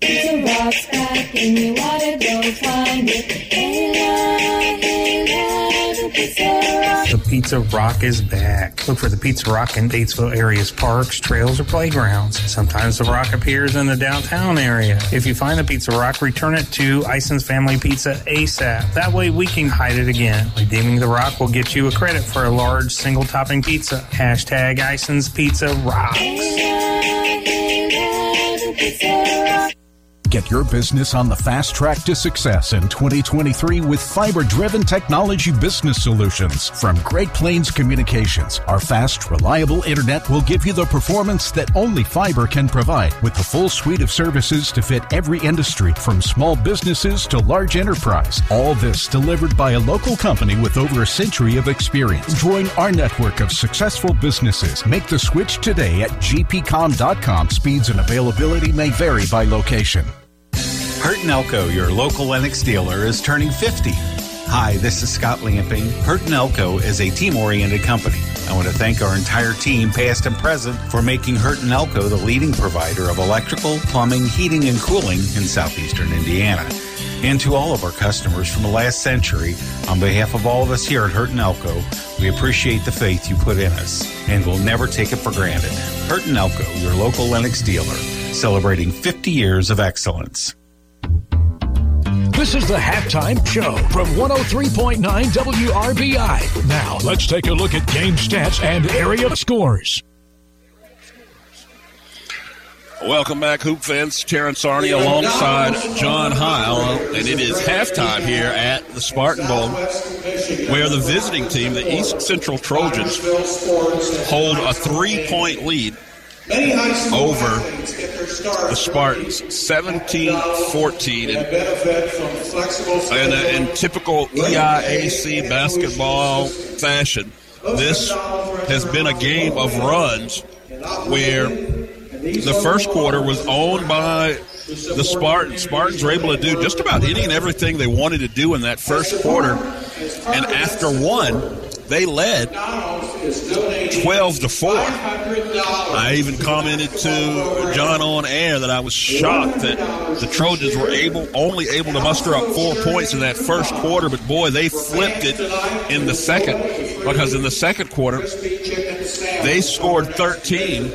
Pizza Rock's back and you wanna go find it. Hey, love, hey, love, Pizza Rock. The Pizza Rock is back. Look for the Pizza Rock in Batesville area's parks, trails, or playgrounds. Sometimes the rock appears in the downtown area. If you find the Pizza Rock, return it to Ison's Family Pizza ASAP. That way we can hide it again. Redeeming the rock will get you a credit for a large single topping pizza. Hashtag Ison's Pizza Rocks. Get your business on the fast track to success in 2023 with fiber driven technology business solutions from Great Plains Communications. Our fast, reliable internet will give you the performance that only fiber can provide with the full suite of services to fit every industry from small businesses to large enterprise. All this delivered by a local company with over a century of experience. Join our network of successful businesses. Make the switch today at gpcom.com. Speeds and availability may vary by location. Burton Elko, your local Lennox dealer, is turning 50. Hi, this is Scott Lamping. Hurt & Elko is a team-oriented company. I want to thank our entire team, past and present, for making Hurt & Elko the leading provider of electrical, plumbing, heating, and cooling in southeastern Indiana. And to all of our customers from the last century, on behalf of all of us here at Burton Elko, we appreciate the faith you put in us, and we'll never take it for granted. Burton Elko, your local Lennox dealer, celebrating 50 years of excellence. This is the halftime show from 103.9 WRBI. Now, let's take a look at game stats and area scores. Welcome back, Hoop fans. Terrence Arney alongside John Heil, and it is halftime here at the Spartan Bowl, where the visiting team, the East Central Trojans, hold a three-point lead over the Spartans, 17-14. And, and in typical EIAC basketball fashion, this has been a game of runs where the first quarter was owned by the Spartans. Spartans were able to do just about any and everything they wanted to do in that first quarter. And after one, they led 12 to 4. I even commented to John on air that I was shocked that the Trojans were able only able to muster up four points in that first quarter, but boy, they flipped it in the second because in the second quarter they scored 13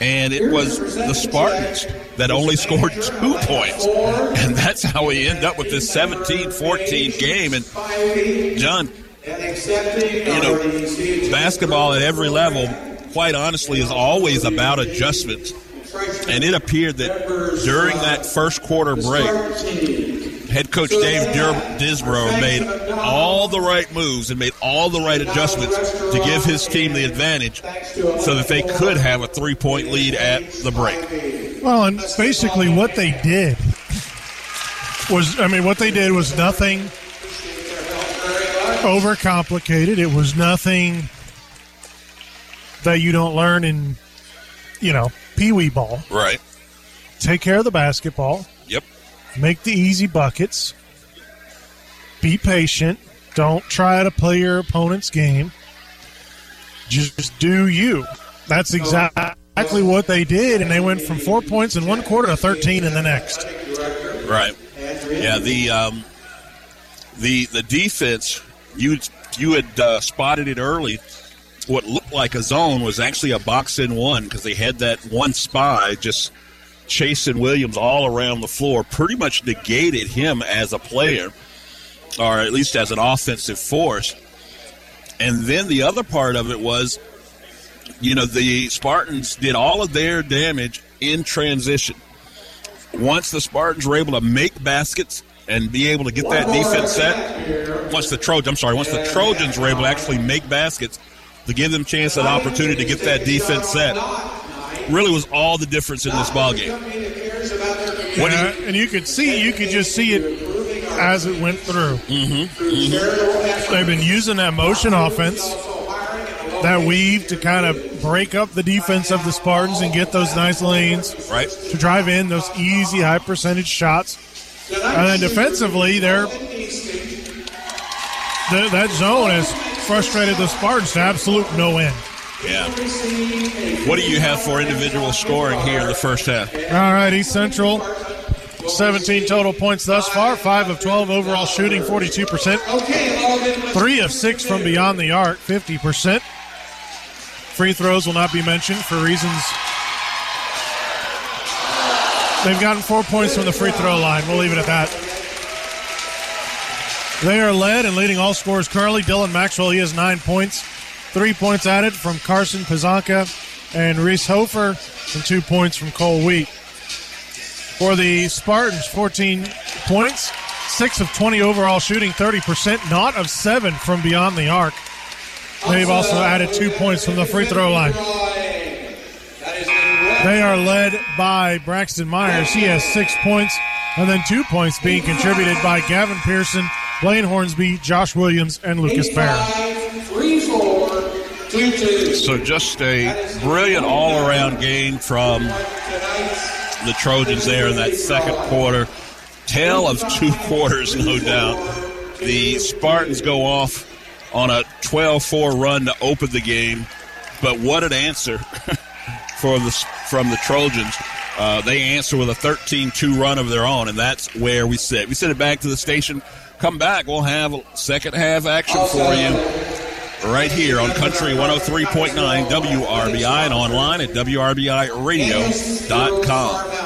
and it was the Spartans that only scored two points. And that's how we end up with this 17 14 game. And, John, you know, basketball at every level, quite honestly, is always about adjustments. And it appeared that during that first quarter break, head coach Dave Disbro made all the right moves and made all the right adjustments to give his team the advantage so that they could have a three point lead at the break. Well, and basically what they did was, I mean, what they did was nothing overcomplicated. It was nothing that you don't learn in, you know, pee wee ball. Right. Take care of the basketball. Yep. Make the easy buckets. Be patient. Don't try to play your opponent's game. Just do you. That's exactly what they did, and they went from four points in one quarter to 13 in the next. Right. Yeah. The um, the the defense you you had uh, spotted it early. What looked like a zone was actually a box in one because they had that one spy just chasing Williams all around the floor, pretty much negated him as a player, or at least as an offensive force. And then the other part of it was, you know, the Spartans did all of their damage in transition. Once the Spartans were able to make baskets and be able to get that defense set, once the Trojans, I'm sorry, once the Trojans were able to actually make baskets to give them chance, and opportunity to get that defense set, really was all the difference in this ball game. What yeah, you, and you could see, you could just see it as it went through. Mm-hmm, mm-hmm. They've been using that motion offense, that weave to kind of break up the defense of the Spartans and get those nice lanes, right? To drive in those easy high percentage shots, and then defensively, they're the, that zone has frustrated the Spartans to absolute no end. Yeah. What do you have for individual scoring here in the first half? All right, East Central, 17 total points thus far, 5 of 12 overall shooting, 42%. 3 of 6 from beyond the arc, 50%. Free throws will not be mentioned for reasons. They've gotten four points from the free throw line. We'll leave it at that. They are led and leading all scorers currently. Dylan Maxwell, he has nine points. Three points added from Carson Pizanka and Reese Hofer, and two points from Cole Wheat. For the Spartans, 14 points, six of 20 overall shooting, 30%, not of seven from beyond the arc. They've also added two points from the free throw line. They are led by Braxton Myers. He has six points, and then two points being contributed by Gavin Pearson, Blaine Hornsby, Josh Williams, and Lucas Barron. So just a brilliant all-around game from the Trojans there in that second quarter. Tale of two quarters, no doubt. The Spartans go off on a 12-4 run to open the game, but what an answer for the from the Trojans. Uh, they answer with a 13-2 run of their own, and that's where we sit. We send it back to the station. Come back, we'll have second half action for you right here on Country 103.9 WRBI and online at WRBIRadio.com.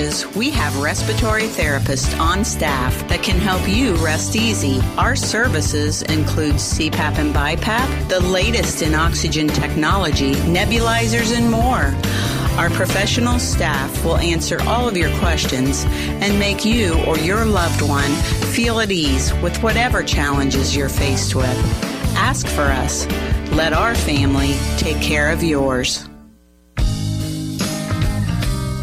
Services, we have respiratory therapists on staff that can help you rest easy. Our services include CPAP and BiPAP, the latest in oxygen technology, nebulizers, and more. Our professional staff will answer all of your questions and make you or your loved one feel at ease with whatever challenges you're faced with. Ask for us. Let our family take care of yours.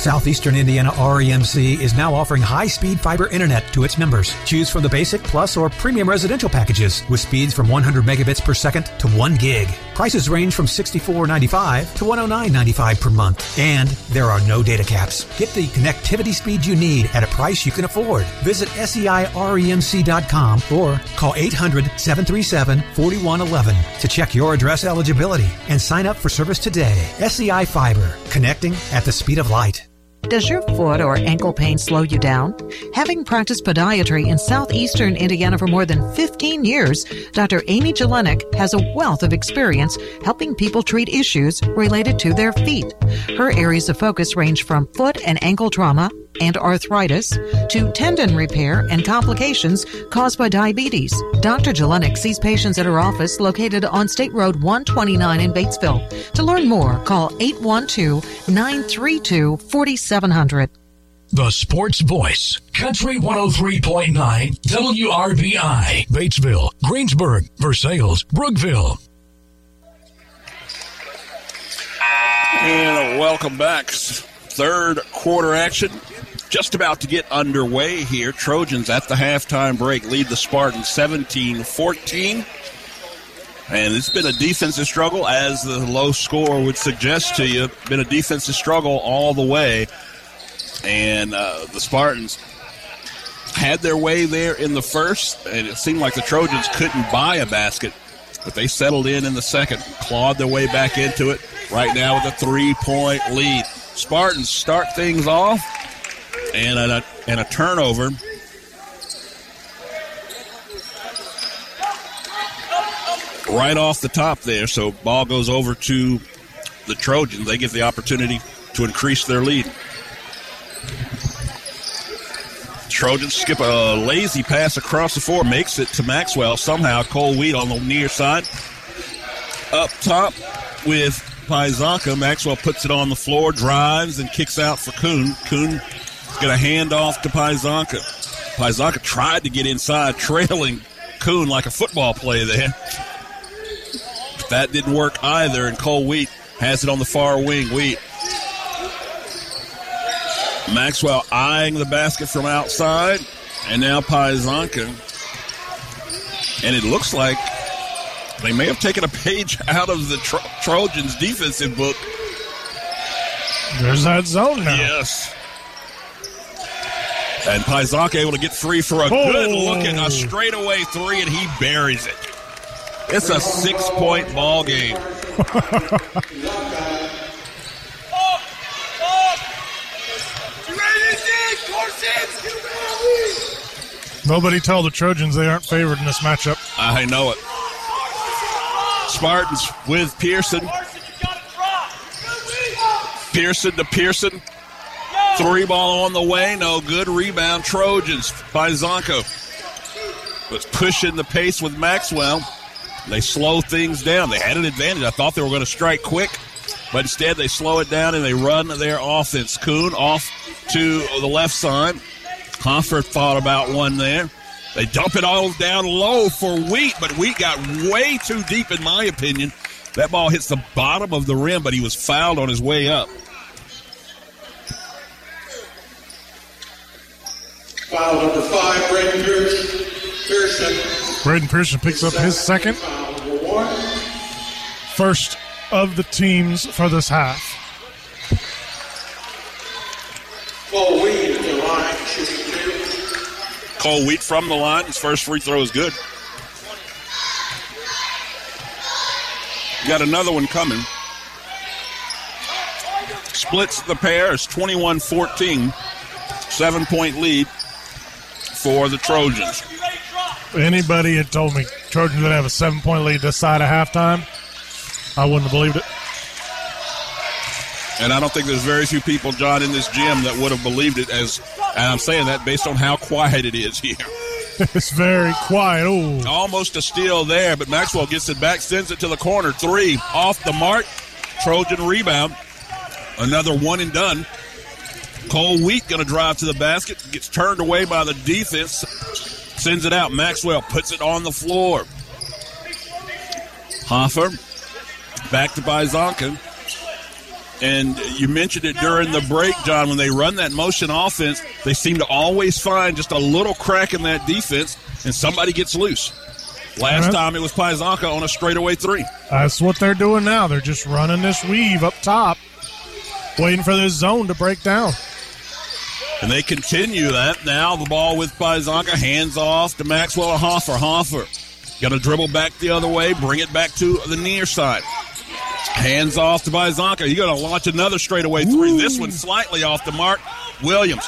Southeastern Indiana REMC is now offering high-speed fiber internet to its members. Choose from the basic, plus, or premium residential packages with speeds from 100 megabits per second to 1 gig. Prices range from $64.95 to $109.95 per month. And there are no data caps. Get the connectivity speed you need at a price you can afford. Visit seiremc.com or call 800-737-4111 to check your address eligibility and sign up for service today. SEI Fiber, connecting at the speed of light. Does your foot or ankle pain slow you down? Having practiced podiatry in southeastern Indiana for more than 15 years, Dr. Amy Jelenik has a wealth of experience helping people treat issues related to their feet. Her areas of focus range from foot and ankle trauma and arthritis to tendon repair and complications caused by diabetes. Dr. Jelenik sees patients at her office located on State Road 129 in Batesville. To learn more, call 812 932 4700. The Sports Voice, Country 103.9, WRBI, Batesville, Greensburg, Versailles, Brookville. And welcome back. Third quarter action just about to get underway here. Trojans at the halftime break lead the Spartans 17 14. And it's been a defensive struggle, as the low score would suggest to you. Been a defensive struggle all the way. And uh, the Spartans had their way there in the first, and it seemed like the Trojans couldn't buy a basket, but they settled in in the second, clawed their way back into it. Right now with a three point lead. Spartans start things off, and a, and a turnover. Right off the top there, so ball goes over to the Trojans. They get the opportunity to increase their lead. Trojans skip a lazy pass across the floor, makes it to Maxwell. Somehow, Cole Wheat on the near side. Up top with Pizanka. Maxwell puts it on the floor, drives, and kicks out for Kuhn. Kuhn going to hand off to Pizanka. Pizanka tried to get inside, trailing Kuhn like a football play there. But that didn't work either, and Cole Wheat has it on the far wing. Wheat Maxwell eyeing the basket from outside, and now Pizanka. And it looks like they may have taken a page out of the Tro- Trojans' defensive book. There's that zone now. Yes. And Pizanka able to get free for a good oh. looking, a straightaway three, and he buries it. It's a six point ball game. Nobody tell the Trojans they aren't favored in this matchup. I know it. Spartans with Pearson. Pearson to Pearson. Three ball on the way. No good. Rebound. Trojans by Zonko. Was pushing the pace with Maxwell. They slow things down. They had an advantage. I thought they were going to strike quick, but instead they slow it down and they run their offense. Kuhn off to the left side. Hofer thought about one there. They dump it all down low for Wheat, but Wheat got way too deep, in my opinion. That ball hits the bottom of the rim, but he was fouled on his way up. Foul number five, Braden Pearson. Braden Pearson picks up his second. First of the teams for this half. Cole Wheat at the line, shooting two. Cole Wheat from the line. His first free throw is good. Got another one coming. Splits the pair. It's 21 14. Seven point lead for the Trojans. Anybody had told me Trojans would have a seven point lead this side of halftime, I wouldn't have believed it. And I don't think there's very few people, John, in this gym that would have believed it as, and I'm saying that based on how quiet it is here. it's very quiet. Ooh. Almost a steal there, but Maxwell gets it back, sends it to the corner. Three off the mark. Trojan rebound. Another one and done. Cole Wheat going to drive to the basket, gets turned away by the defense, sends it out. Maxwell puts it on the floor. Hofer back to Pizanka. And you mentioned it during the break, John, when they run that motion offense, they seem to always find just a little crack in that defense, and somebody gets loose. Last Right. time it was Pizanka on a straightaway three. That's what they're doing now. They're just running this weave up top, waiting for this zone to break down. And they continue that. Now the ball with Pizanka, hands off to Maxwell Hofer. Hofer got to dribble back the other way, bring it back to the near side. Hands off to Pizanka. You got to launch another straightaway three. This one slightly off the mark. Williams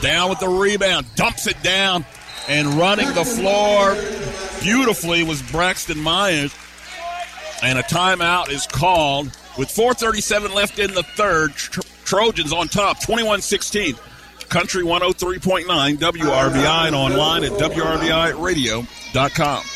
down with the rebound, dumps it down, and running the floor beautifully was Braxton Myers. And a timeout is called with 4:37 left in the third. Tr- Trojans on top, 21-16. Country 103.9 WRBI and online at WRBIRadio.com.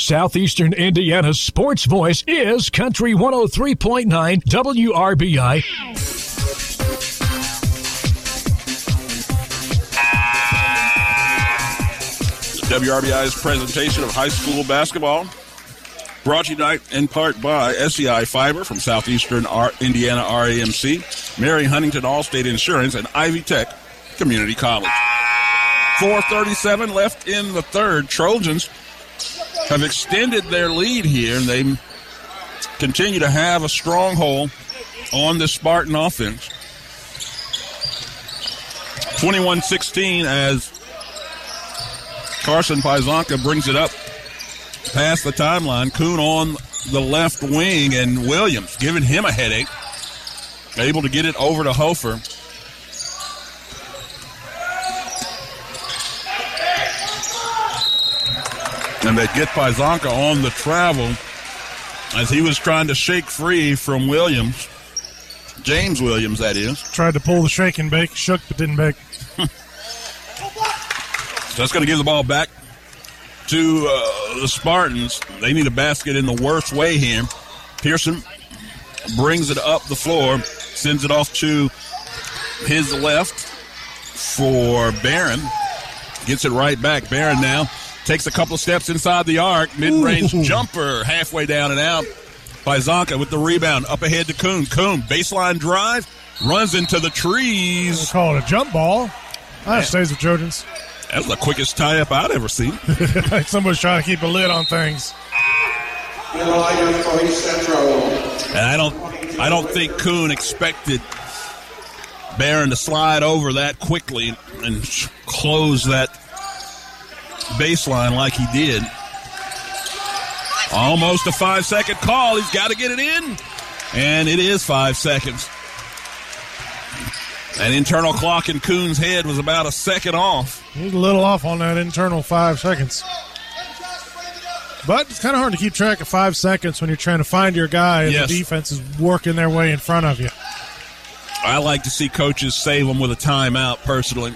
Southeastern Indiana's sports voice is Country 103.9 WRBI. WRBI's presentation of high school basketball. Brought to you tonight in part by SEI Fiber from Southeastern Indiana REMC, Mary Huntington Allstate Insurance, and Ivy Tech Community College. 437 left in the third. Trojans have extended their lead here, and they continue to have a stronghold on the Spartan offense. 21 16 as Carson Pizanka brings it up past the timeline. Kuhn on the left wing, and Williams giving him a headache. Able to get it over to Hofer. And they get Pizanka on the travel as he was trying to shake free from Williams. James Williams, that is. Tried to pull the shake and bake, shook but didn't bake. So that's going to give the ball back to uh, the Spartans. They need a basket in the worst way here. Pearson brings it up the floor, sends it off to his left for Barron. Gets it right back. Barron now takes a couple steps inside the arc. Mid range jumper halfway down and out. Pizanka with the rebound up ahead to Coon. Coon, baseline drive, runs into the trees. Call it a jump ball. That stays with Trojans. That was the quickest tie up I'd ever seen. like Somebody's trying to keep a lid on things. Middle item Central. And I don't I don't think Coon expected Barron to slide over that quickly and close that baseline like he did. Almost a five second call. He's got to get it in. And it is five seconds. An internal clock in Coon's head was about a second off. He's a little off on that internal five seconds. But it's kind of hard to keep track of five seconds when you're trying to find your guy and Yes. the defense is working their way in front of you. I like to see coaches save them with a timeout personally.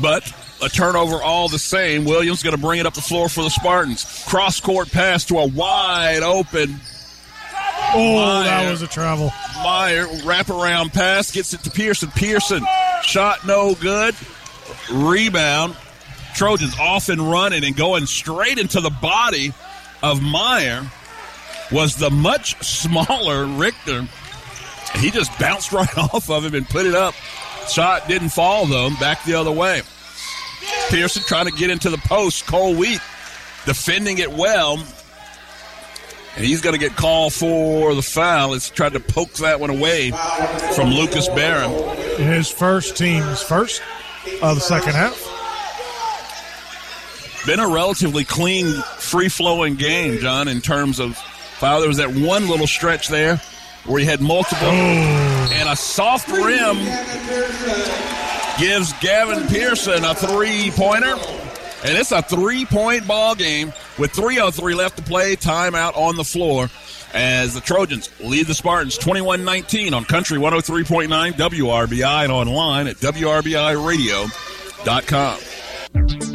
But a turnover all the same. Williams going to bring it up the floor for the Spartans. Cross court pass to a wide open Oh, that was a travel. Meyer. Wraparound pass gets it to Pearson. Pearson shot no good. Rebound. Trojans off and running and going straight into the body of Meyer was the much smaller Richter. He just bounced right off of him and put it up. Shot didn't fall though, back the other way. Pearson trying to get into the post. Cole Wheat defending it well. And he's going to get called for the foul. He's tried to poke that one away from Lucas Barron. His first team's first of the second half. Been a relatively clean, free flowing game, John, in terms of foul. There was that one little stretch there where he had multiple. Oh. And a soft rim gives Gavin Pearson a three pointer. And it's a three point ball game with 3.03 left to play. Timeout on the floor as the Trojans lead the Spartans 21 19 on Country 103.9 WRBI and online at WRBIRadio.com.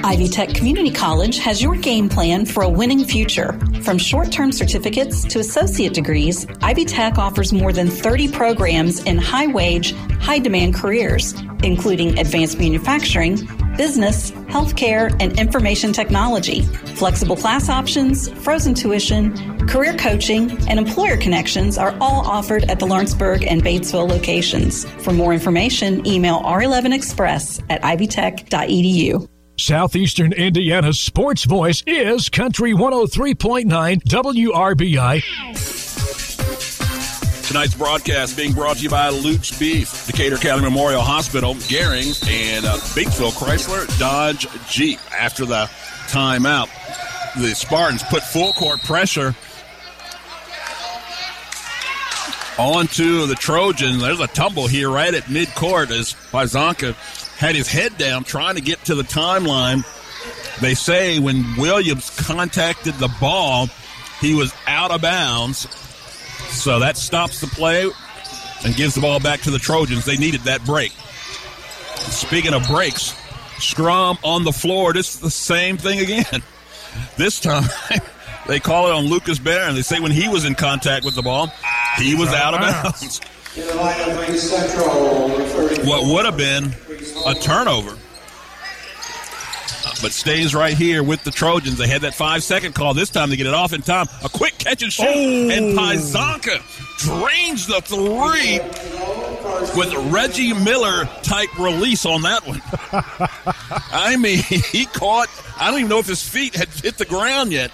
Ivy Tech Community College has your game plan for a winning future. From short term certificates to associate degrees, Ivy Tech offers more than 30 programs in high wage, high demand careers, including advanced manufacturing, business, healthcare, and information technology. Flexible class options, frozen tuition, career coaching, and employer connections are all offered at the Lawrenceburg and Batesville locations. For more information, email r11express at ivytech.edu. Southeastern Indiana's sports voice is Country 103.9 WRBI. Tonight's broadcast being brought to you by Lutz Beef, Decatur County Memorial Hospital, Garings, and uh, Batesville Chrysler Dodge Jeep. After the timeout, the Spartans put full court pressure onto the Trojans. There's a tumble here right at midcourt as Pizanka had his head down trying to get to the timeline. They say when Williams contacted the ball, he was out of bounds. So that stops the play and gives the ball back to the Trojans. They needed that break. Speaking of breaks, scrum on the floor. This is the same thing again. This time, they call it on Lucas Barron. They say when he was in contact with the ball, he was out of bounds. What would have been a turnover, but stays right here with the Trojans. They had that five second call this time to get it off in time. A quick catch and shoot, and oh. Pizanka drains the three with Reggie Miller type release on that one. I mean, he caught, I don't even know if his feet had hit the ground yet,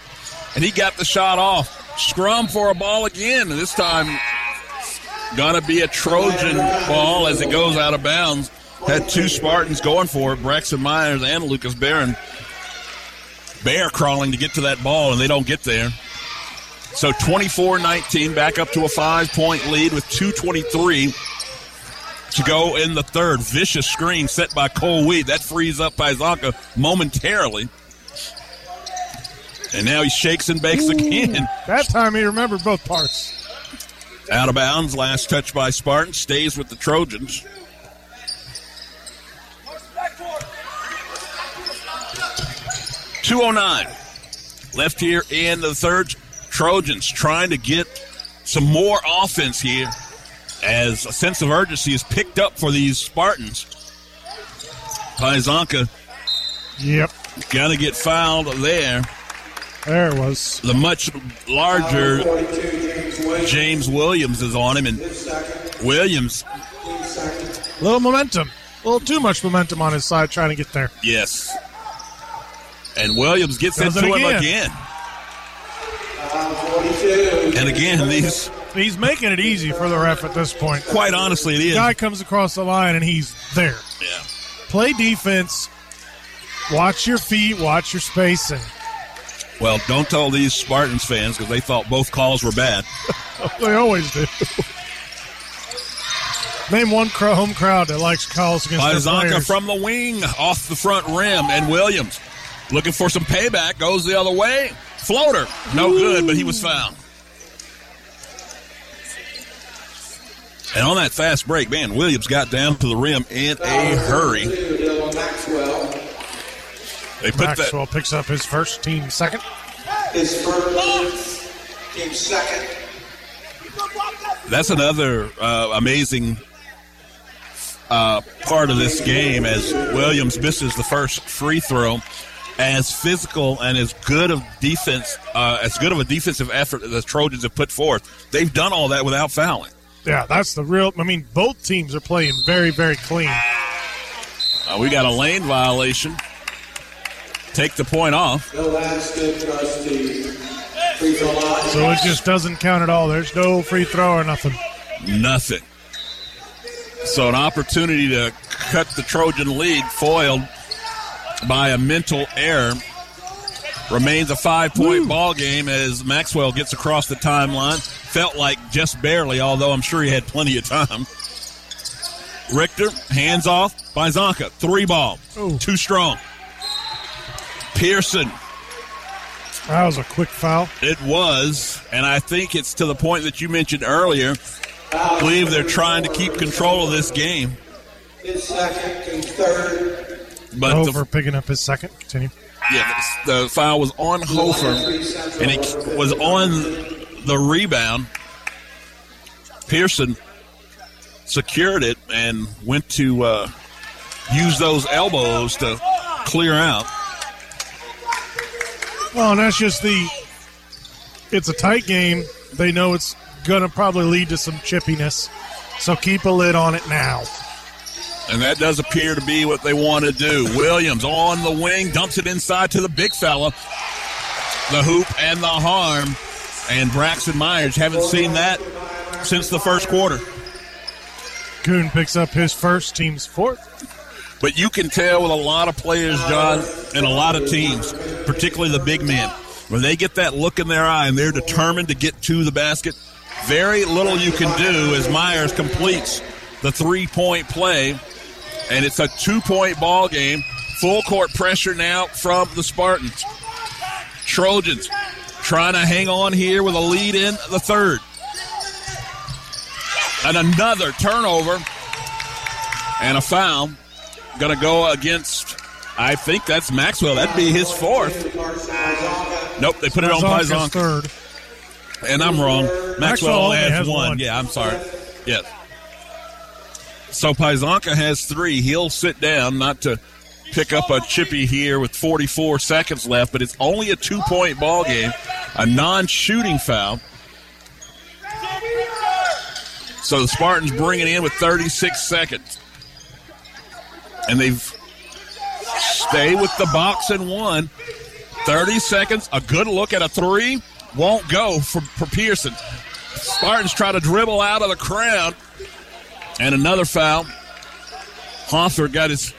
and he got the shot off. Scrum for a ball again, and this time gonna be a Trojan ball as it goes out of bounds. Had two Spartans going for it, Braxton Myers and Lucas Barron. Bear crawling to get to that ball, and they don't get there. So 24 19, back up to a five point lead with 2.23 to go in the third. Vicious screen set by Cole Wheat. That frees up Pizanka momentarily. And now he shakes and bakes again. That time he remembered both parts. Out of bounds. Last touch by Spartan. Stays with the Trojans. Two oh nine left here in the third. Trojans trying to get some more offense here as a sense of urgency is picked up for these Spartans. Pizanka. Yep. Got to get fouled there. There it was. The much larger James Williams is on him, and Williams, A little momentum. A little too much momentum on his side trying to get there. yes. And Williams gets Does into it him again. again. And again, these He's making it easy for the ref at this point. Quite honestly, it is. Guy comes across the line and he's there. Yeah. Play defense. Watch your feet. Watch your spacing. Well, don't tell these Spartans fans because they thought both calls were bad. they always do. Name one home crowd that likes calls against players. from the wing off the front rim, and Williams looking for some payback goes the other way. Floater, no good, but he was fouled. And on that fast break, man, Williams got down to the rim in a hurry. They put that. Maxwell picks up his first team second. His first team second. That's another uh, amazing uh, part of this game as Williams misses the first free throw. As physical and as good of defense, uh, as good of a defensive effort that the Trojans have put forth, they've done all that without fouling. Yeah, that's the real. I mean, both teams are playing very, very clean. Uh, we got a lane violation. Take the point off. No basket, trustee. Free throw line. So it just doesn't count at all. There's no free throw or nothing. Nothing. So an opportunity to cut the Trojan lead foiled by a mental error. Remains a five point ball game as Maxwell gets across the timeline. Felt like just barely, although I'm sure he had plenty of time. Richter, hands off Pizanka. Three ball. Too strong. Pearson. That was a quick foul. It was, and I think it's to the point that you mentioned earlier. I believe they're trying to keep control of this game. His second and third. But Over the, picking up his second. Continue. yeah, the, the foul was on Hofer, and it was on the rebound. Pearson secured it and went to uh, use those elbows to clear out. Well, and that's just the. It's a tight game. They know it's going to probably lead to some chippiness. So keep a lid on it now. And that does appear to be what they want to do. Williams on the wing, dumps it inside to the big fella. The hoop and the harm. And Braxton Myers haven't seen that since the first quarter. Coon picks up his first, team's fourth. But you can tell with a lot of players, John, and a lot of teams, particularly the big men, when they get that look in their eye and they're determined to get to the basket, very little you can do as Myers completes the three point play. And it's a two point ball game. Full court pressure now from the Spartans. Trojans trying to hang on here with a lead in the third. And another turnover and a foul. Going to go against, I think that's Maxwell. That'd be his fourth. Nope, they put it on Pizanka. third. And I'm wrong. Maxwell, Maxwell only has, has one. one. Yeah, I'm sorry. Yes. So Pizanka has three. He'll sit down, not to pick up a chippy here with 44 seconds left, but it's only a two point ball game, a non shooting foul. So the Spartans bring it in with 36 seconds. And they've stay with the box and one. 30 seconds, a good look at a three. Won't go for, for Pearson. Spartans try to dribble out of the crowd. And another foul. Hofer got his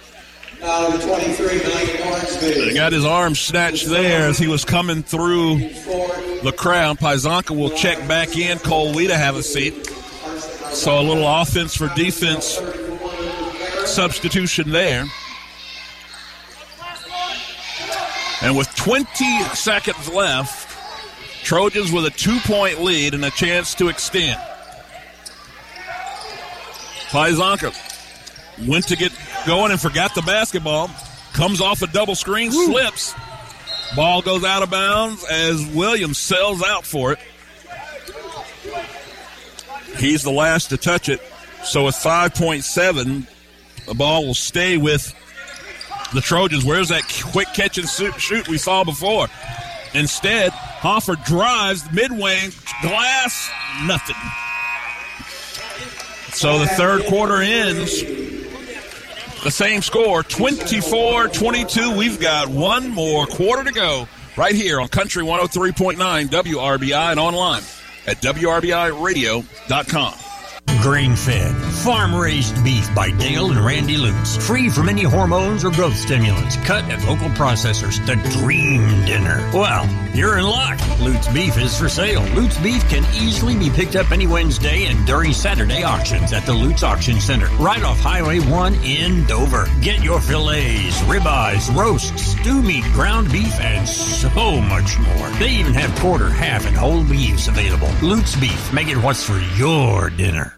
Now number 23, Mike got his arm snatched there as he was coming through the crowd. Pizanka will check back in. Cole Weeda have a seat. So a little offense for defense substitution there. And with 20 seconds left, Trojans with a two point lead and a chance to extend. Pizanka went to get going and forgot the basketball. Comes off a double screen, slips. Ball goes out of bounds as Williams sells out for it. He's the last to touch it. So with 5.7, the ball will stay with the Trojans. Where's that quick catch and shoot- shoot we saw before? Instead, Hofer drives midway, glass, nothing. So the third quarter ends. The same score, 24 22. We've got one more quarter to go right here on Country 103.9 WRBI and online at WRBIRadio.com. Grain fed, farm raised beef by Dale and Randy Lutz. Free from any hormones or growth stimulants. Cut at local processors. The dream dinner. Well, you're in luck. Lutz beef is for sale. Lutz beef can easily be picked up any Wednesday and during Saturday auctions at the Lutz Auction Center, right off Highway 1 in Dover. Get your fillets, ribeyes, roasts, stew meat, ground beef, and so much more. They even have quarter, half, and whole beefs available. Lutz beef. Make it what's for your dinner.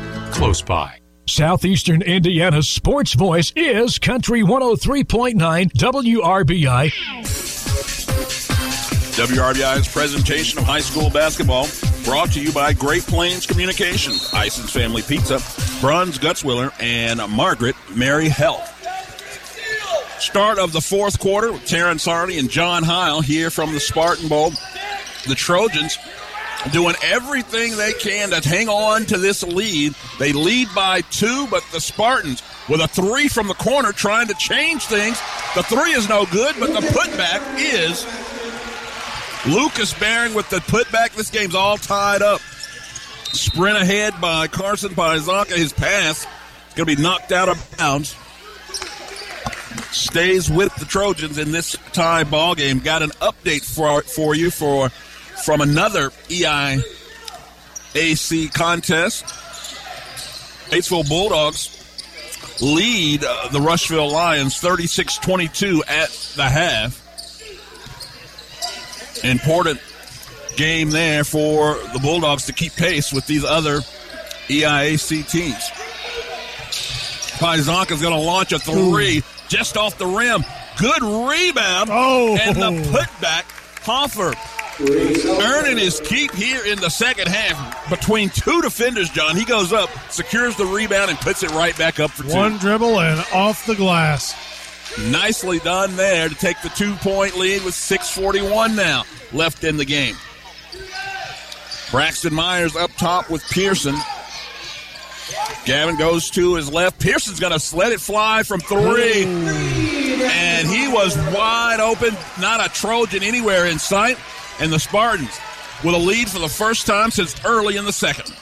close by. Southeastern Indiana's sports voice is Country 103.9 WRBI. WRBI's presentation of high school basketball brought to you by Great Plains Communications, Ison's Family Pizza, Bruns Gutzwiller, and Margaret Mary Health. Start of the fourth quarter with Terrence Hardy and John Heil here from the Spartan Bowl. The Trojans doing everything they can to hang on to this lead. They lead by two, but the Spartans with a three from the corner trying to change things. The three is no good, but the putback is Lucas Barron with the putback. This game's all tied up. Sprint ahead by Carson Pizanka. His pass is going to be knocked out of bounds. Stays with the Trojans in this tie ball game. Got an update for for you for from another EIAC contest. Batesville Bulldogs lead uh, the Rushville Lions 36-22 at the half. Important game there for the Bulldogs to keep pace with these other EIAC teams. Pizanka's going to launch a three just off the rim. Good rebound. Oh. And the putback. Hofer earning his keep here in the second half between two defenders, John. He goes up, secures the rebound, and puts it right back up for two. One dribble and off the glass. Nicely done there to take the two point lead with 6.41 now left in the game. Braxton Myers up top with Pearson. Gavin goes to his left. Pearson's going to let it fly from three. And he was wide open. Not a Trojan anywhere in sight. And the Spartans with a lead for the first time since early in the second.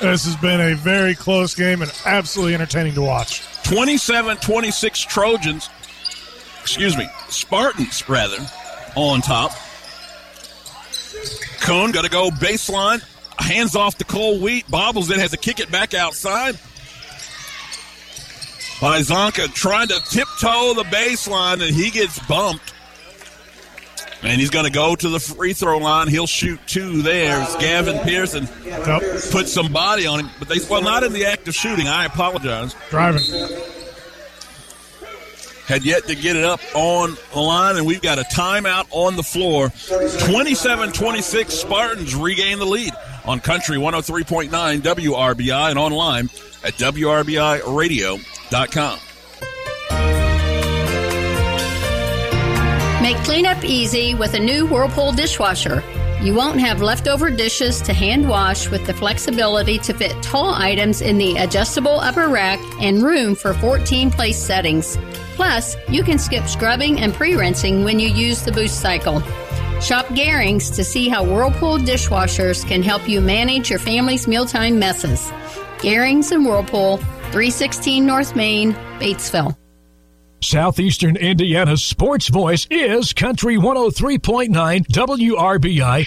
This has been a very close game and absolutely entertaining to watch. 27 26 Trojans, excuse me, Spartans, rather, on top. Cohn got to go baseline, hands off to Cole Wheat, bobbles it, has to kick it back outside. Pizanka trying to tiptoe the baseline, and he gets bumped. And he's going to go to the free throw line. He'll shoot two there. As Gavin Pearson put some body on him, but they well not in the act of shooting. I apologize. Driving. Had yet to get it up on the line, and we've got a timeout on the floor. 27-26 Spartans regain the lead on Country 103.9 WRBI and online at WRBIRadio.com. Make cleanup easy with a new Whirlpool dishwasher. You won't have leftover dishes to hand wash with the flexibility to fit tall items in the adjustable upper rack and room for 14 place settings. Plus, you can skip scrubbing and pre rinsing when you use the boost cycle. Shop Garings to see how Whirlpool dishwashers can help you manage your family's mealtime messes. Garings and Whirlpool, 316 North Main, Batesville. Southeastern Indiana's sports voice is Country 103.9 WRBI.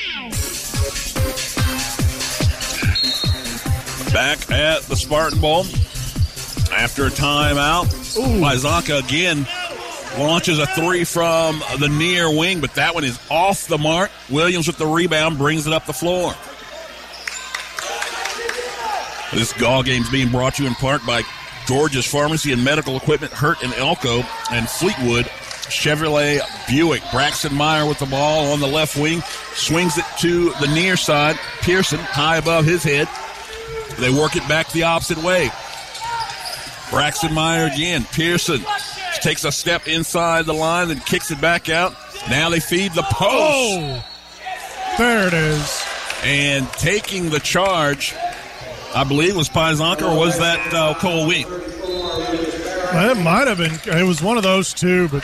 Back at the Spartan Bowl after a timeout. Pizanka again launches a three from the near wing, but that one is off the mark. Williams with the rebound brings it up the floor. This Gaw game's being brought to you in part by George's Pharmacy and Medical Equipment, Burton Elko, and Fleetwood Chevrolet Buick. Braxton Meyer with the ball on the left wing, swings it to the near side. Pearson high above his head. They work it back the opposite way. Braxton Meyer again. Pearson takes a step inside the line and kicks it back out. Now they feed the post. Oh, there it is. And taking the charge, I believe, was Pizanka or was that uh, Cole Wheat? It might have been. It was one of those two, but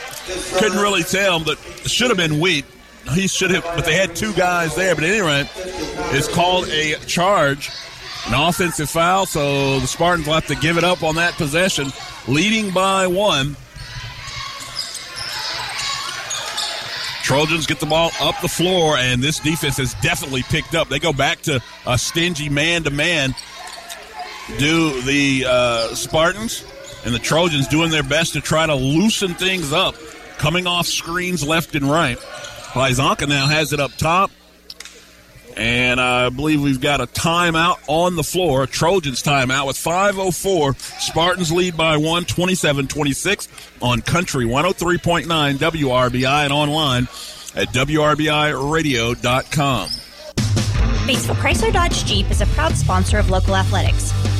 couldn't really tell. But it should have been Wheat. He should have, but they had two guys there. But at any rate, it's called a charge, an offensive foul. So the Spartans will have to give it up on that possession, leading by one. Trojans get the ball up the floor, and this defense has definitely picked up. They go back to a stingy man to man do the uh, Spartans and the Trojans doing their best to try to loosen things up, coming off screens left and right. Pizanka now has it up top. And I believe we've got a timeout on the floor, Trojans timeout with 5.04. Spartans lead by one, 27 26 on Country 103.9 WRBI and online at WRBIRadio.com. Batesville Chrysler Dodge Jeep is a proud sponsor of local athletics.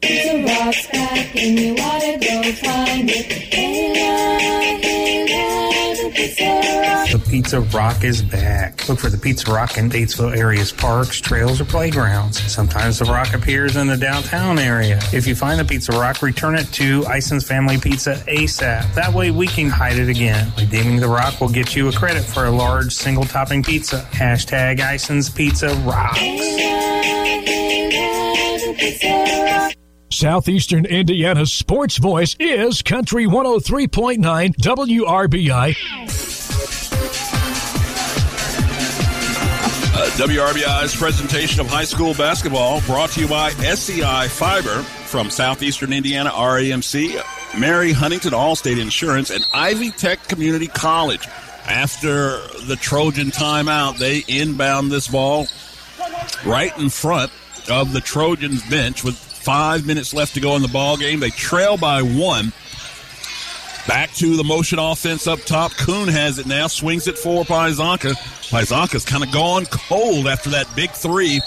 Pizza Rock's back and you go find it. Hey, hey, the Pizza Rock. Pizza Rock is back. Look for the Pizza Rock in Batesville area's parks, trails, or playgrounds. Sometimes the rock appears in the downtown area. If you find the Pizza Rock, return it to Ison's Family Pizza ASAP. That way we can hide it again. Redeeming the rock will get you a credit for a large single topping pizza. Hashtag Ison's Pizza Rocks. Southeastern Indiana's sports voice is Country 103.9 WRBI. Uh, WRBI's presentation of high school basketball brought to you by SEI Fiber from Southeastern Indiana REMC, Mary Huntington Allstate Insurance, and Ivy Tech Community College. After the Trojan timeout, they inbound this ball right in front of the Trojans bench with five minutes left to go in the ball game. They trail by one. Back to the motion offense up top. Kuhn has it now, swings it for Pizanka. Pizanka's kind of gone cold after that big three.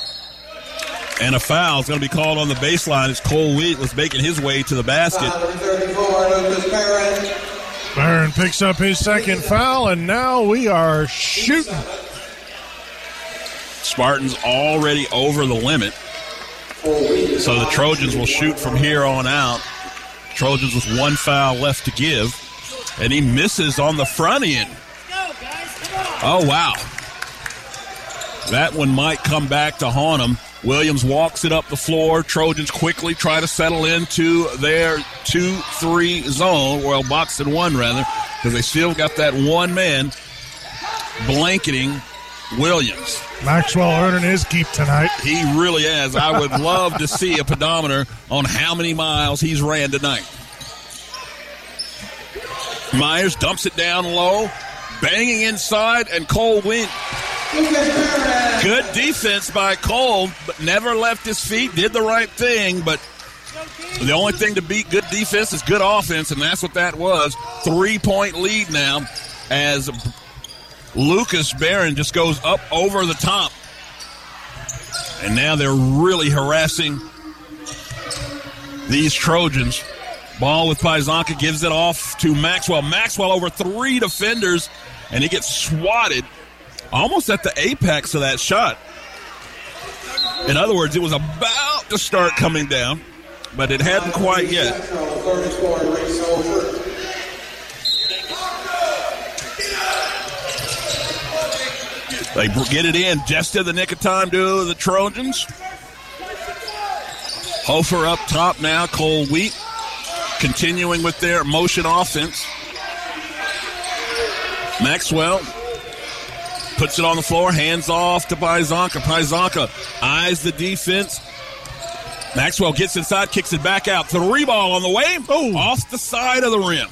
And a foul is going to be called on the baseline as Cole Wheat was making his way to the basket. Barron picks up his second foul, and now we are shooting. Spartans already over the limit. So the Trojans will shoot from here on out. Trojans with one foul left to give. And he misses on the front end. Oh, wow. That one might come back to haunt him. Williams walks it up the floor. Trojans quickly try to settle into their 2 3 zone, well, box and one rather, because they still got that one man blanketing Williams. Maxwell earning his keep tonight. He really has. I would love to see a pedometer on how many miles he's ran tonight. Myers dumps it down low, banging inside, and Cole went. Good defense by Cole, but never left his feet, did the right thing, but the only thing to beat good defense is good offense, and that's what that was. Three point lead now as Lucas Barron just goes up over the top. And now they're really harassing these Trojans. Ball with Pizanka gives it off to Maxwell. Maxwell over three defenders, and he gets swatted almost at the apex of that shot. In other words, it was about to start coming down, but it hadn't quite yet. They get it in just in the nick of time to the Trojans. Hofer up top now. Cole Wheat continuing with their motion offense. Maxwell puts it on the floor, hands off to Pizanka. Pizanka eyes the defense. Maxwell gets inside, kicks it back out. Three ball on the way. Oh, off the side of the rim.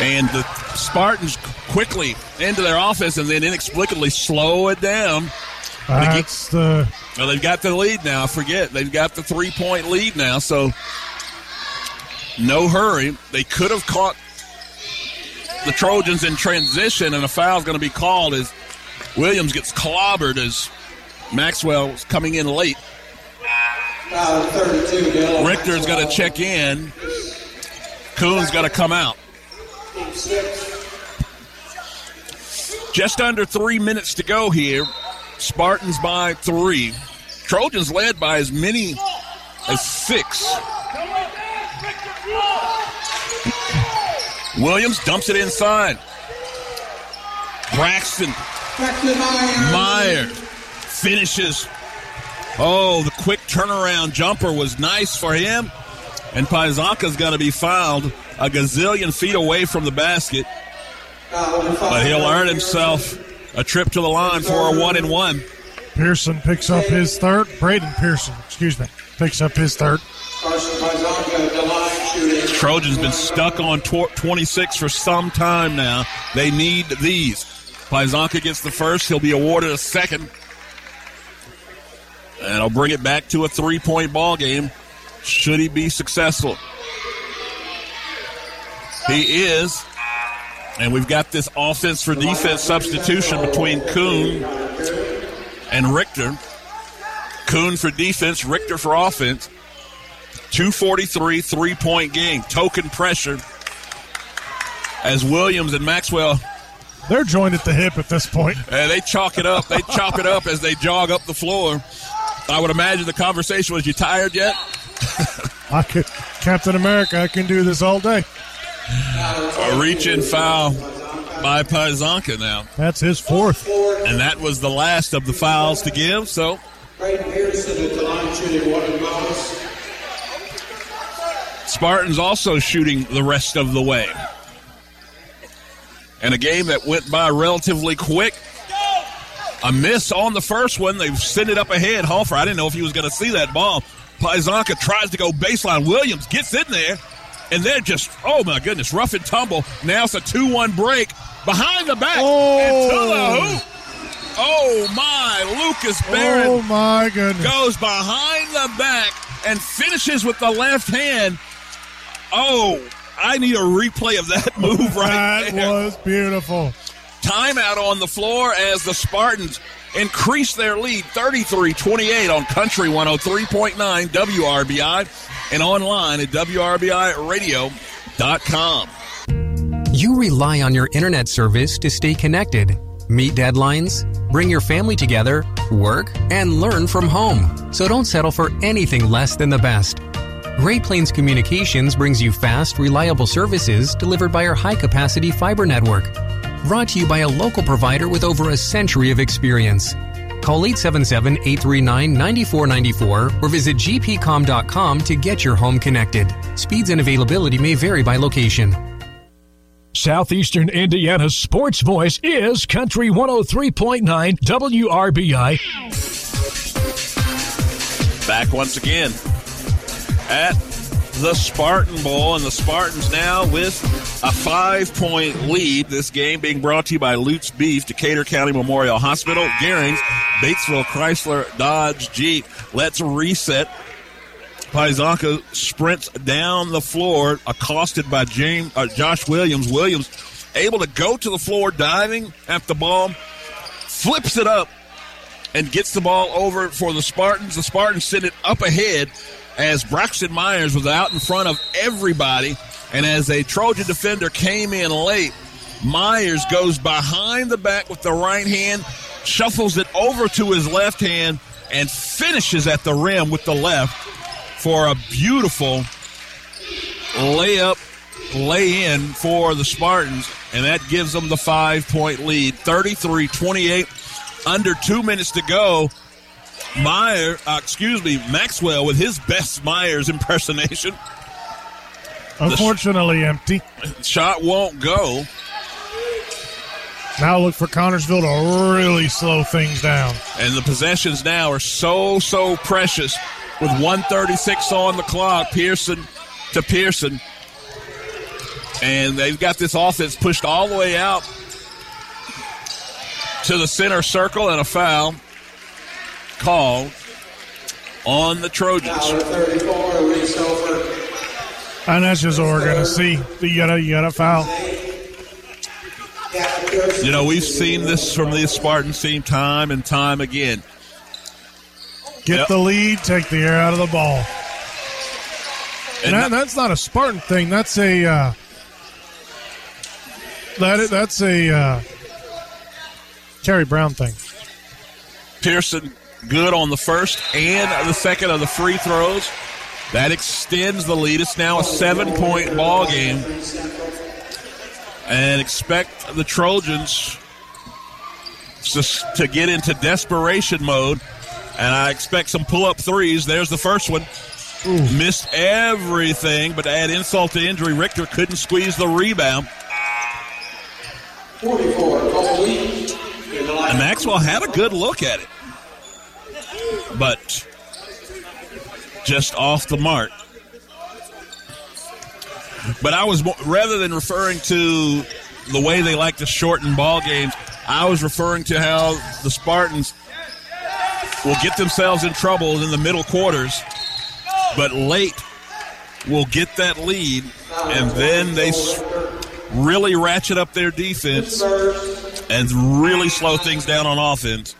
And the Spartans quickly into their offense and then inexplicably slow it down. That's the. Well, they've got the lead now. Forget they've got the three point lead now. So no hurry. They could have caught the Trojans in transition, and a foul is going to be called as Williams gets clobbered as Maxwell's coming in late. Richter's got to check in. Coon's got to come out. Just under three minutes to go here. Spartans by three. Trojans led by as many as six. Williams dumps it inside. Braxton Meyer finishes. Oh, the quick turnaround jumper was nice for him. And Pizanka's going to be fouled a gazillion feet away from the basket. But he'll earn himself a trip to the line for a one and one. Pearson picks up his third. Braden Pearson, excuse me, picks up his third. Trojans been stuck on tw- 26 for some time now. They need these. Pizanka gets the first. He'll be awarded a second. And I'll bring it back to a three point ball game should he be successful. He is. And we've got this offense for defense substitution between Kuhn and Richter. Kuhn for defense, Richter for offense. 243 three point game. Token pressure as Williams and Maxwell. They're joined at the hip at this point. And they chalk it up. They chop it up as they jog up the floor. I would imagine the conversation was, "You tired yet?" I could, Captain America, I can do this all day. A reach in foul by Pizanka now. That's his fourth. And that was the last of the fouls to give, so Braden Pearson the line shooting one and bonus. Spartans also shooting the rest of the way. And a game that went by relatively quick. A miss on the first one. They send it up ahead. Hofer, I didn't know if he was going to see that ball. Pizanka tries to go baseline. Williams gets in there, and they're just, oh my goodness, rough and tumble. Now it's a 2 1 break behind the back and to the oh. hoop. Oh my, Lucas oh, Barron Oh my goodness. goes behind the back and finishes with the left hand. Oh, I need a replay of that move right That there. was beautiful. Timeout on the floor as the Spartans increase their lead 33 28 on Country 103.9 WRBI and online at WRBIRadio.com. You rely on your internet service to stay connected, meet deadlines, bring your family together, work, and learn from home. So don't settle for anything less than the best. Great Plains Communications brings you fast, reliable services delivered by our high capacity fiber network. Brought to you by a local provider with over a century of experience. Call 877 839 9494 or visit gpcom.com to get your home connected. Speeds and availability may vary by location. Southeastern Indiana's sports voice is Country 103.9 WRBI. Back once again at the Spartan Bowl, and the Spartans now with a five point lead. This game being brought to you by Lutz Beef, Decatur County Memorial Hospital, Gearings, Batesville Chrysler Dodge Jeep. Let's reset. Pizanka sprints down the floor, accosted by James uh, Josh Williams. Williams able to go to the floor, diving at the ball, flips it up, and gets the ball over for the Spartans. The Spartans send it up ahead as Braxton Myers was out in front of everybody. And as a Trojan defender came in late, Myers goes behind the back with the right hand, shuffles it over to his left hand, and finishes at the rim with the left for a beautiful layup, lay in for the Spartans. And that gives them the five point lead 33 28 under two minutes to go. Meyer, uh, excuse me, Maxwell with his best Myers impersonation. Unfortunately, empty. Shot won't go. Now look for Connersville to really slow things down. And the possessions now are so, so precious with 136 on the clock. Pearson to Pearson. And they've got this offense pushed all the way out to the center circle and a foul called on the Trojans. Foul at 34, Reese Hofer. And that's just what we're going to see. You got to you got to foul. You know, we've seen this from the Spartans team time and time again. Get Yep. the lead, take the air out of the ball. And And that, that's not a Spartan thing. That's a uh, that is, that's a uh, Terry Brown thing. Pearson good on the first and the second of the free throws. That extends the lead. It's now a seven point ball game. And expect the Trojans to get into desperation mode. And I expect some pull up threes. There's the first one. Missed everything, but to add insult to injury, Richter couldn't squeeze the rebound. 44, And Maxwell had a good look at it, but just off the mark. But I was rather than referring to the way they like to shorten ball games, I was referring to how the Spartans will get themselves in trouble in the middle quarters, but late will get that lead, and then they really ratchet up their defense and really slow things down on offense.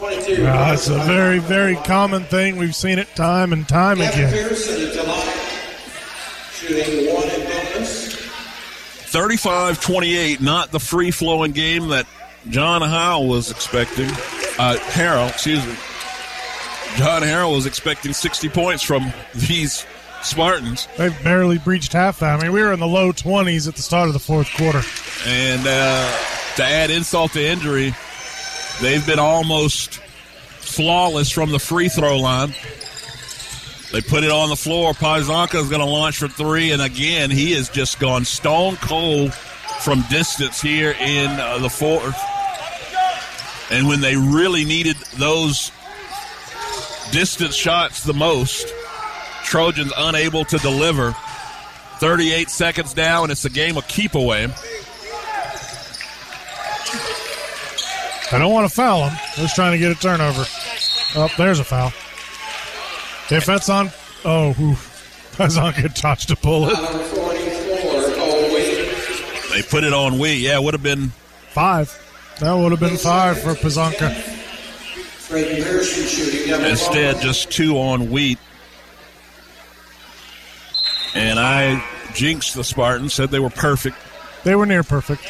Uh, it's a very, very common thing. We've seen it time and time Kevin again. Pearson and Delight. Shooting one in bonus. 35 28, not the free flowing game that John Howell was expecting. Uh, Harrell, excuse me. John Harrell was expecting 60 points from these Spartans. They've barely breached halftime. I mean, we were in the low 20s at the start of the fourth quarter. And uh, to add insult to injury, they've been almost flawless from the free throw line. They put it on the floor. Pizanka is going to launch for three, and again, he has just gone stone cold from distance here in uh, the fourth. And when they really needed those distance shots the most, Trojans unable to deliver. 38 seconds now, and it's a game of keep away. I don't want to foul him. Just trying to get a turnover. Oh, there's a foul. If that's on, oh. Pizanka touched a bullet. Number 44, Coley. They put it on we. Yeah, it would have been Five. That would have been five for Pizanka. Braden Pearson shooting double instead just two on Wheat. And I jinxed the Spartans, said they were perfect. They were near perfect.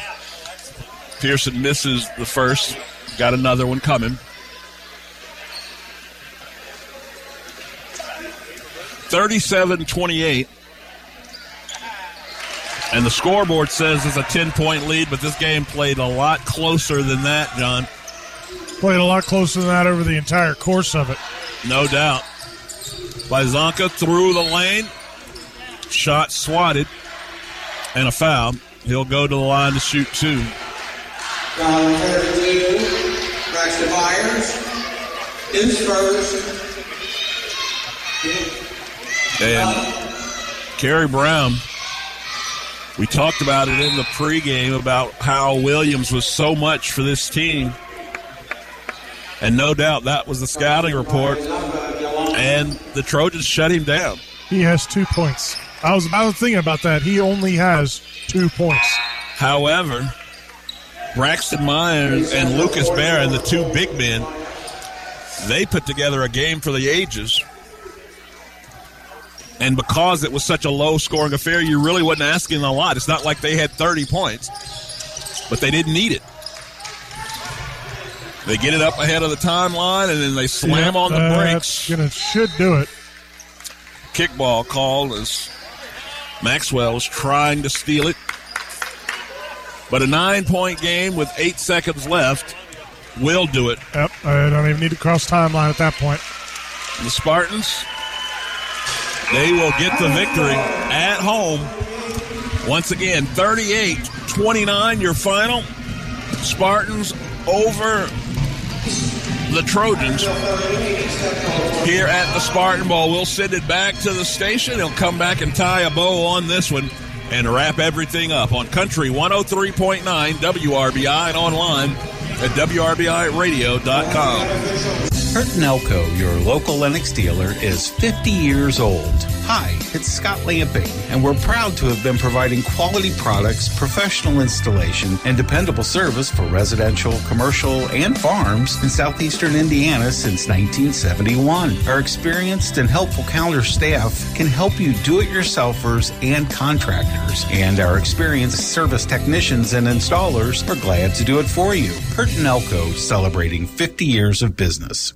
Pearson misses the first, got another one coming. 37 28. And the scoreboard says it's a 10 point lead, but this game played a lot closer than that, John. Played a lot closer than that over the entire course of it. No doubt. Blazonka through the lane. Shot swatted. And a foul. He'll go to the line to shoot two. Foul 32, Myers. His first. And Kerry Brown, we talked about it in the pregame about how Williams was so much for this team. And no doubt that was the scouting report. And the Trojans shut him down. He has two points. I was, I was thinking about that. He only has two points. However, Braxton Myers and Lucas Barron, the two big men, they put together a game for the ages. And because it was such a low scoring affair, you really wasn't asking a lot. It's not like they had 30 points, but they didn't need it. They get it up ahead of the timeline and then they slam on the brakes. that's Gonna should do it. Kickball called as Maxwell is trying to steal it. But a nine point game with eight seconds left will do it. Yep. I don't even need to cross timeline at that point. The Spartans, they will get the victory at home. Once again, 38 29, your final. Spartans over the Trojans here at the Spartan Bowl. We'll send it back to the station. He'll come back and tie a bow on this one and wrap everything up on Country 103.9 WRBI and online at WRBIRadio.com. Burton Elko, your local Lennox dealer, is 50 years old. Hi, it's Scott Lamping, and we're proud to have been providing quality products, professional installation, and dependable service for residential, commercial, and farms in southeastern Indiana since 1971. Our experienced and helpful counter staff can help you do-it-yourselfers and contractors, and our experienced service technicians and installers are glad to do it for you. Burton Elko, celebrating 50 years of business.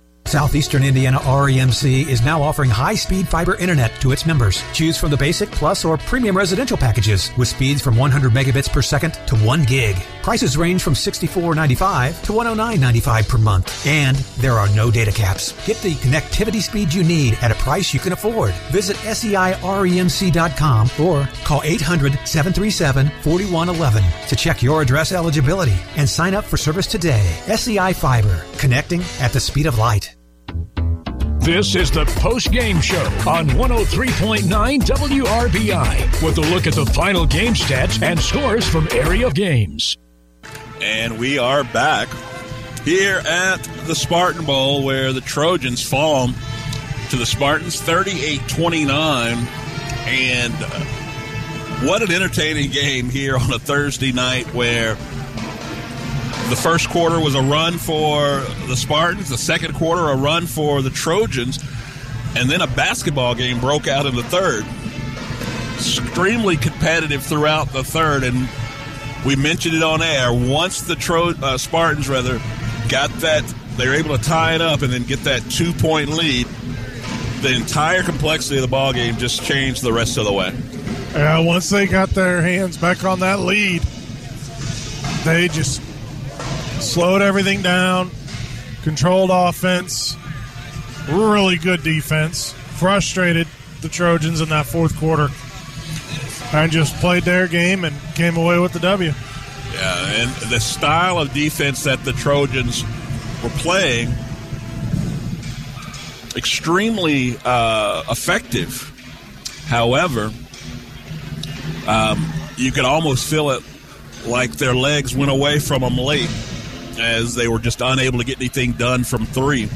Southeastern Indiana REMC is now offering high-speed fiber internet to its members. Choose from the basic, plus, or premium residential packages with speeds from 100 megabits per second to 1 gig. Prices range from $64.95 to $109.95 per month. And there are no data caps. Get the connectivity speed you need at a price you can afford. Visit seiremc.com or call 800-737-4111 to check your address eligibility and sign up for service today. SEI Fiber, connecting at the speed of light. This is the post game show on 103.9 WRBI with a look at the final game stats and scores from area games. And we are back here at the Spartan Bowl where the Trojans fall to the Spartans 38 29. And uh, what an entertaining game here on a Thursday night where the first quarter was a run for the Spartans, the second quarter, a run for the Trojans, and then a basketball game broke out in the third. Extremely competitive throughout the third, and we mentioned it on air. Once the Tro- uh, Spartans, rather, got that, they were able to tie it up and then get that two point lead. The entire complexity of the ball game just changed the rest of the way. Yeah, once they got their hands back on that lead, they just slowed everything down, controlled offense, really good defense, frustrated the Trojans in that fourth quarter, and just played their game and came away with the W. Yeah, and the style of defense that the Trojans were playing, extremely uh, effective. However, um, you could almost feel it like their legs went away from them late as they were just unable to get anything done from three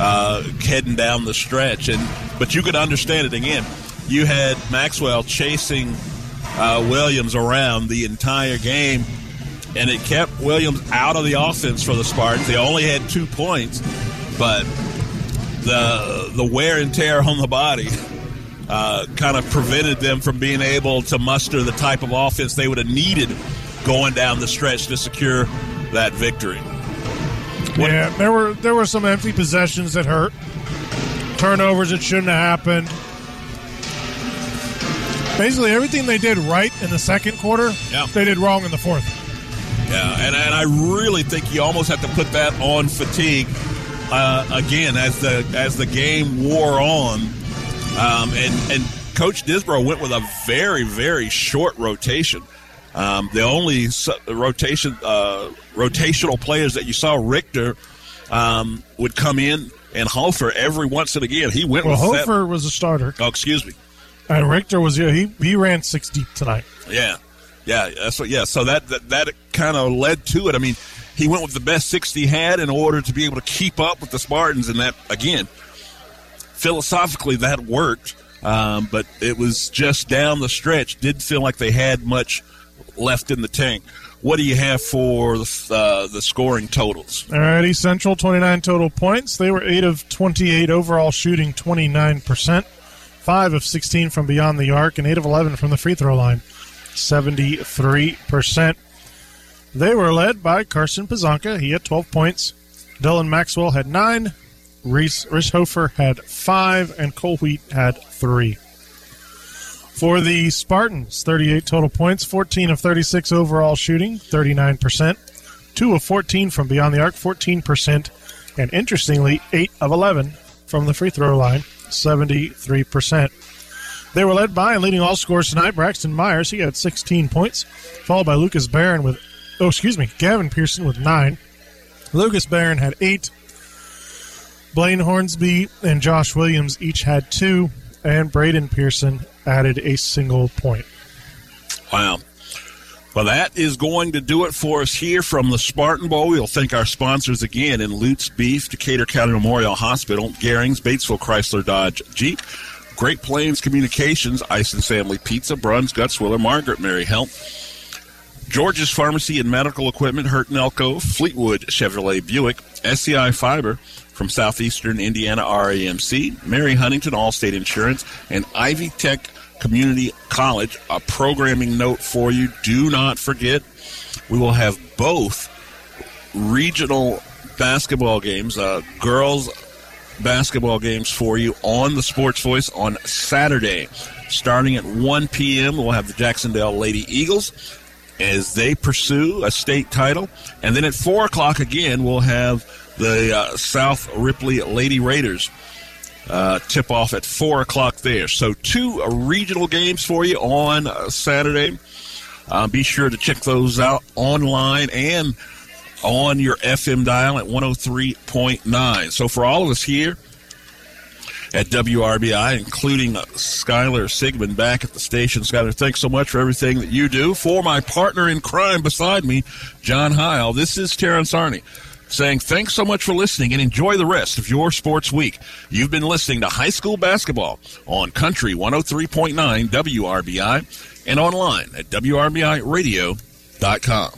uh, heading down the stretch. And but you could understand it again. You had Maxwell chasing uh, Williams around the entire game, and it kept Williams out of the offense for the Spartans. They only had two points, but the the wear and tear on the body uh, kind of prevented them from being able to muster the type of offense they would have needed going down the stretch to secure that victory. Yeah, there were there were some empty possessions that hurt, turnovers that shouldn't have happened. Basically, everything they did right in the second quarter, Yeah. they did wrong in the fourth. Yeah, and, and I really think you almost have to put that on fatigue uh, again as the as the game wore on, um, and and Coach Disbro went with a very very short rotation. Um, the only rotation uh, rotational players that you saw Richter um, would come in and Hofer every once and again. He went Well, with that- Hofer was a starter, Oh, excuse me. and Richter was yeah, he he ran six deep tonight. Yeah, yeah, that's what. Yeah, so that that, that kind of led to it. I mean, he went with the best six he had in order to be able to keep up with the Spartans, and that again, philosophically, that worked. Um, but it was just down the stretch. Didn't feel like they had much left in the tank. What do you have for the, uh, the scoring totals? All right, East Central, 29 total points. They were 8 of 28 overall shooting, 29%. 5 of 16 from beyond the arc, and 8 of 11 from the free throw line, 73%. They were led by Carson Pizanka. He had 12 points. Dylan Maxwell had 9. Reese Rishhofer had 5. And Cole Wheat had 3. For the Spartans, 38 total points, 14 of 36 overall shooting, 39%. 2 of 14 from beyond the arc, 14%. And interestingly, 8 of 11 from the free throw line, 73%. They were led by and leading all scores tonight. Braxton Myers, he had 16 points, followed by Lucas Barron with, oh, excuse me, Gavin Pearson with nine. Lucas Barron had eight. Blaine Hornsby and Josh Williams each had two, and Braden Pearson added a single point. Wow. Well, that is going to do it for us here from the Spartan Bowl. We'll thank our sponsors again in Lutz Beef, Decatur County Memorial Hospital, Garings, Batesville Chrysler Dodge Jeep, Great Plains Communications, Ice and Family Pizza, Bruns, Gutzwiller, Margaret Mary Health, George's Pharmacy and Medical Equipment, Burton Elko, Fleetwood Chevrolet Buick, SEI Fiber from Southeastern Indiana REMC, Mary Huntington Allstate Insurance, and Ivy Tech Community College. A programming note for you. Do not forget, we will have both regional basketball games, uh, girls basketball games for you on the Sports Voice on Saturday. Starting at 1 p.m., we'll have the Jacksonville Lady Eagles as they pursue a state title. And then at 4 o'clock again, we'll have the uh, South Ripley Lady Raiders uh, tip off at 4 o'clock there. So, two regional games for you on uh, Saturday. Uh, be sure to check those out online and on your FM dial at 103.9. So, for all of us here at WRBI, including Skylar Sigmund back at the station. Skylar, thanks so much for everything that you do. For my partner in crime beside me, John Heil, this is Terrence Arney saying thanks so much for listening and enjoy the rest of your sports week. You've been listening to high school basketball on Country 103.9 WRBI and online at WRBIRadio.com.